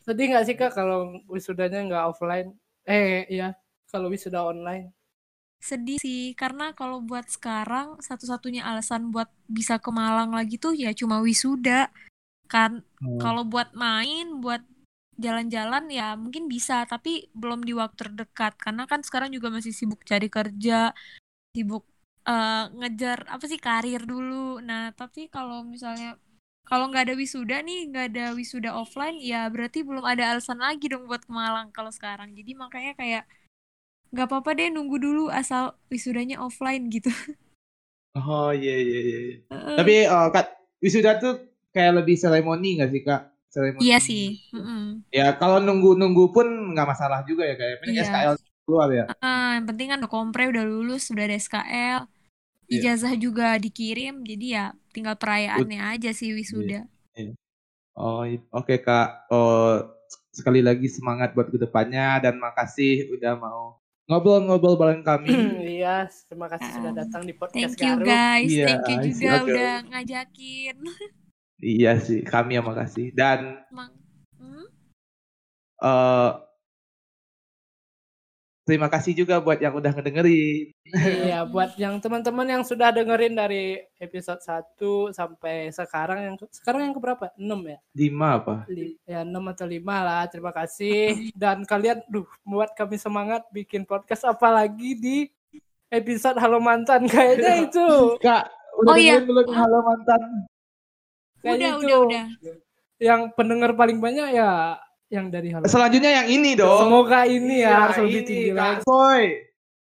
Sedih nggak sih Kak kalau wisudanya nggak offline? Eh iya, kalau wisuda online. Sedih sih, karena kalau buat sekarang satu-satunya alasan buat bisa ke Malang lagi tuh ya cuma wisuda. Kan Hmm. kalau buat main, buat jalan-jalan ya mungkin bisa, tapi belum di waktu terdekat. Karena kan sekarang juga masih sibuk cari kerja, sibuk eh, ngejar apa sih karir dulu. Nah, tapi kalau misalnya kalau nggak ada wisuda nih, nggak ada wisuda offline, ya berarti belum ada alasan lagi dong buat ke Malang kalau sekarang. Jadi makanya kayak nggak apa-apa deh nunggu dulu asal wisudanya offline gitu. Oh iya iya iya. Heeh. Tapi eh, Kak wisuda tuh kayak lebih seremoni nggak sih Kak? Seremoni. Iya sih. Mm-mm. Ya kalau nunggu-nunggu pun nggak masalah juga ya kayak penting Iya. SKL keluar ya. Ah, yang penting kan udah kompre, udah lulus, udah ada SKL, Iya. ijazah juga dikirim, jadi ya tinggal perayaannya aja sih wisuda. Oh i- oke Kak. Oh sekali lagi semangat buat ke depannya dan makasih udah mau ngobrol-ngobrol bareng kami. iya, terima kasih sudah Ah, datang di podcast Thank you guys, Iya, thank you juga Oke. udah ngajakin. iya sih, kami yang makasih. Dan Emang, hmm? eh terima kasih juga buat yang udah ngedengerin. Iya, buat yang teman-teman yang sudah dengerin dari episode 1 sampai sekarang yang sekarang yang keberapa? 6 ya? Lima apa? Li- ya 6 atau 5 lah. Terima kasih dan kalian duh membuat kami semangat bikin podcast apalagi di episode Halo Mantan kayaknya itu. Kak, udah Oh, iya. belum halo mantan? Kayaknya Udah, itu udah, udah. yang pendengar paling banyak ya yang dari Halo. Selanjutnya yang ini dong. Semoga ini ya harus lebih tinggi Kak lagi. Soy.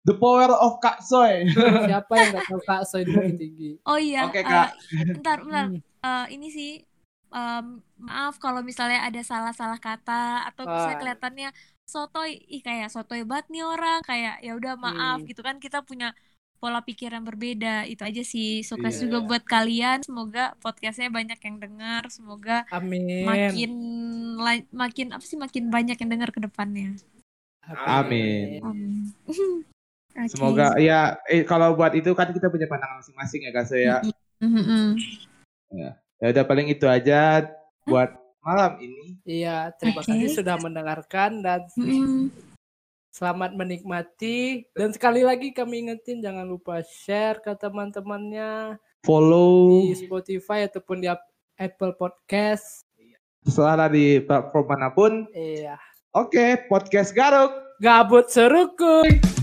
The power of Kak Soy. Siapa yang nggak tahu Kak Soy lebih tinggi? Oh iya, Oke, eh, Kak. bentar, bentar. Hmm. Eh, ini sih, em, maaf kalau misalnya ada salah-salah kata atau misalnya Wah. kelihatannya sotoy, ih kayak sotoy banget nih orang, kayak ya udah maaf Hmm. gitu kan kita punya pola pikir yang berbeda, itu aja sih. Sukses Iya. juga buat kalian, semoga podcastnya banyak yang dengar, semoga Amin. makin makin apa sih makin banyak yang dengar ke depannya. Amin. Amin. Oke. Semoga ya eh, kalau buat itu kan kita punya pandangan masing-masing ya Kak ya. Mhm. Ya udah paling itu aja buat malam ini. Iya, terima Oke. kasih sudah mendengarkan dan Mhm. Selamat menikmati. Dan sekali lagi kami ingetin jangan lupa share ke teman-temannya Follow di Spotify ataupun di Ap- Apple Podcast. terserah di platform mana pun. Iya. Oke, podcast Garuk. Gabut serukui.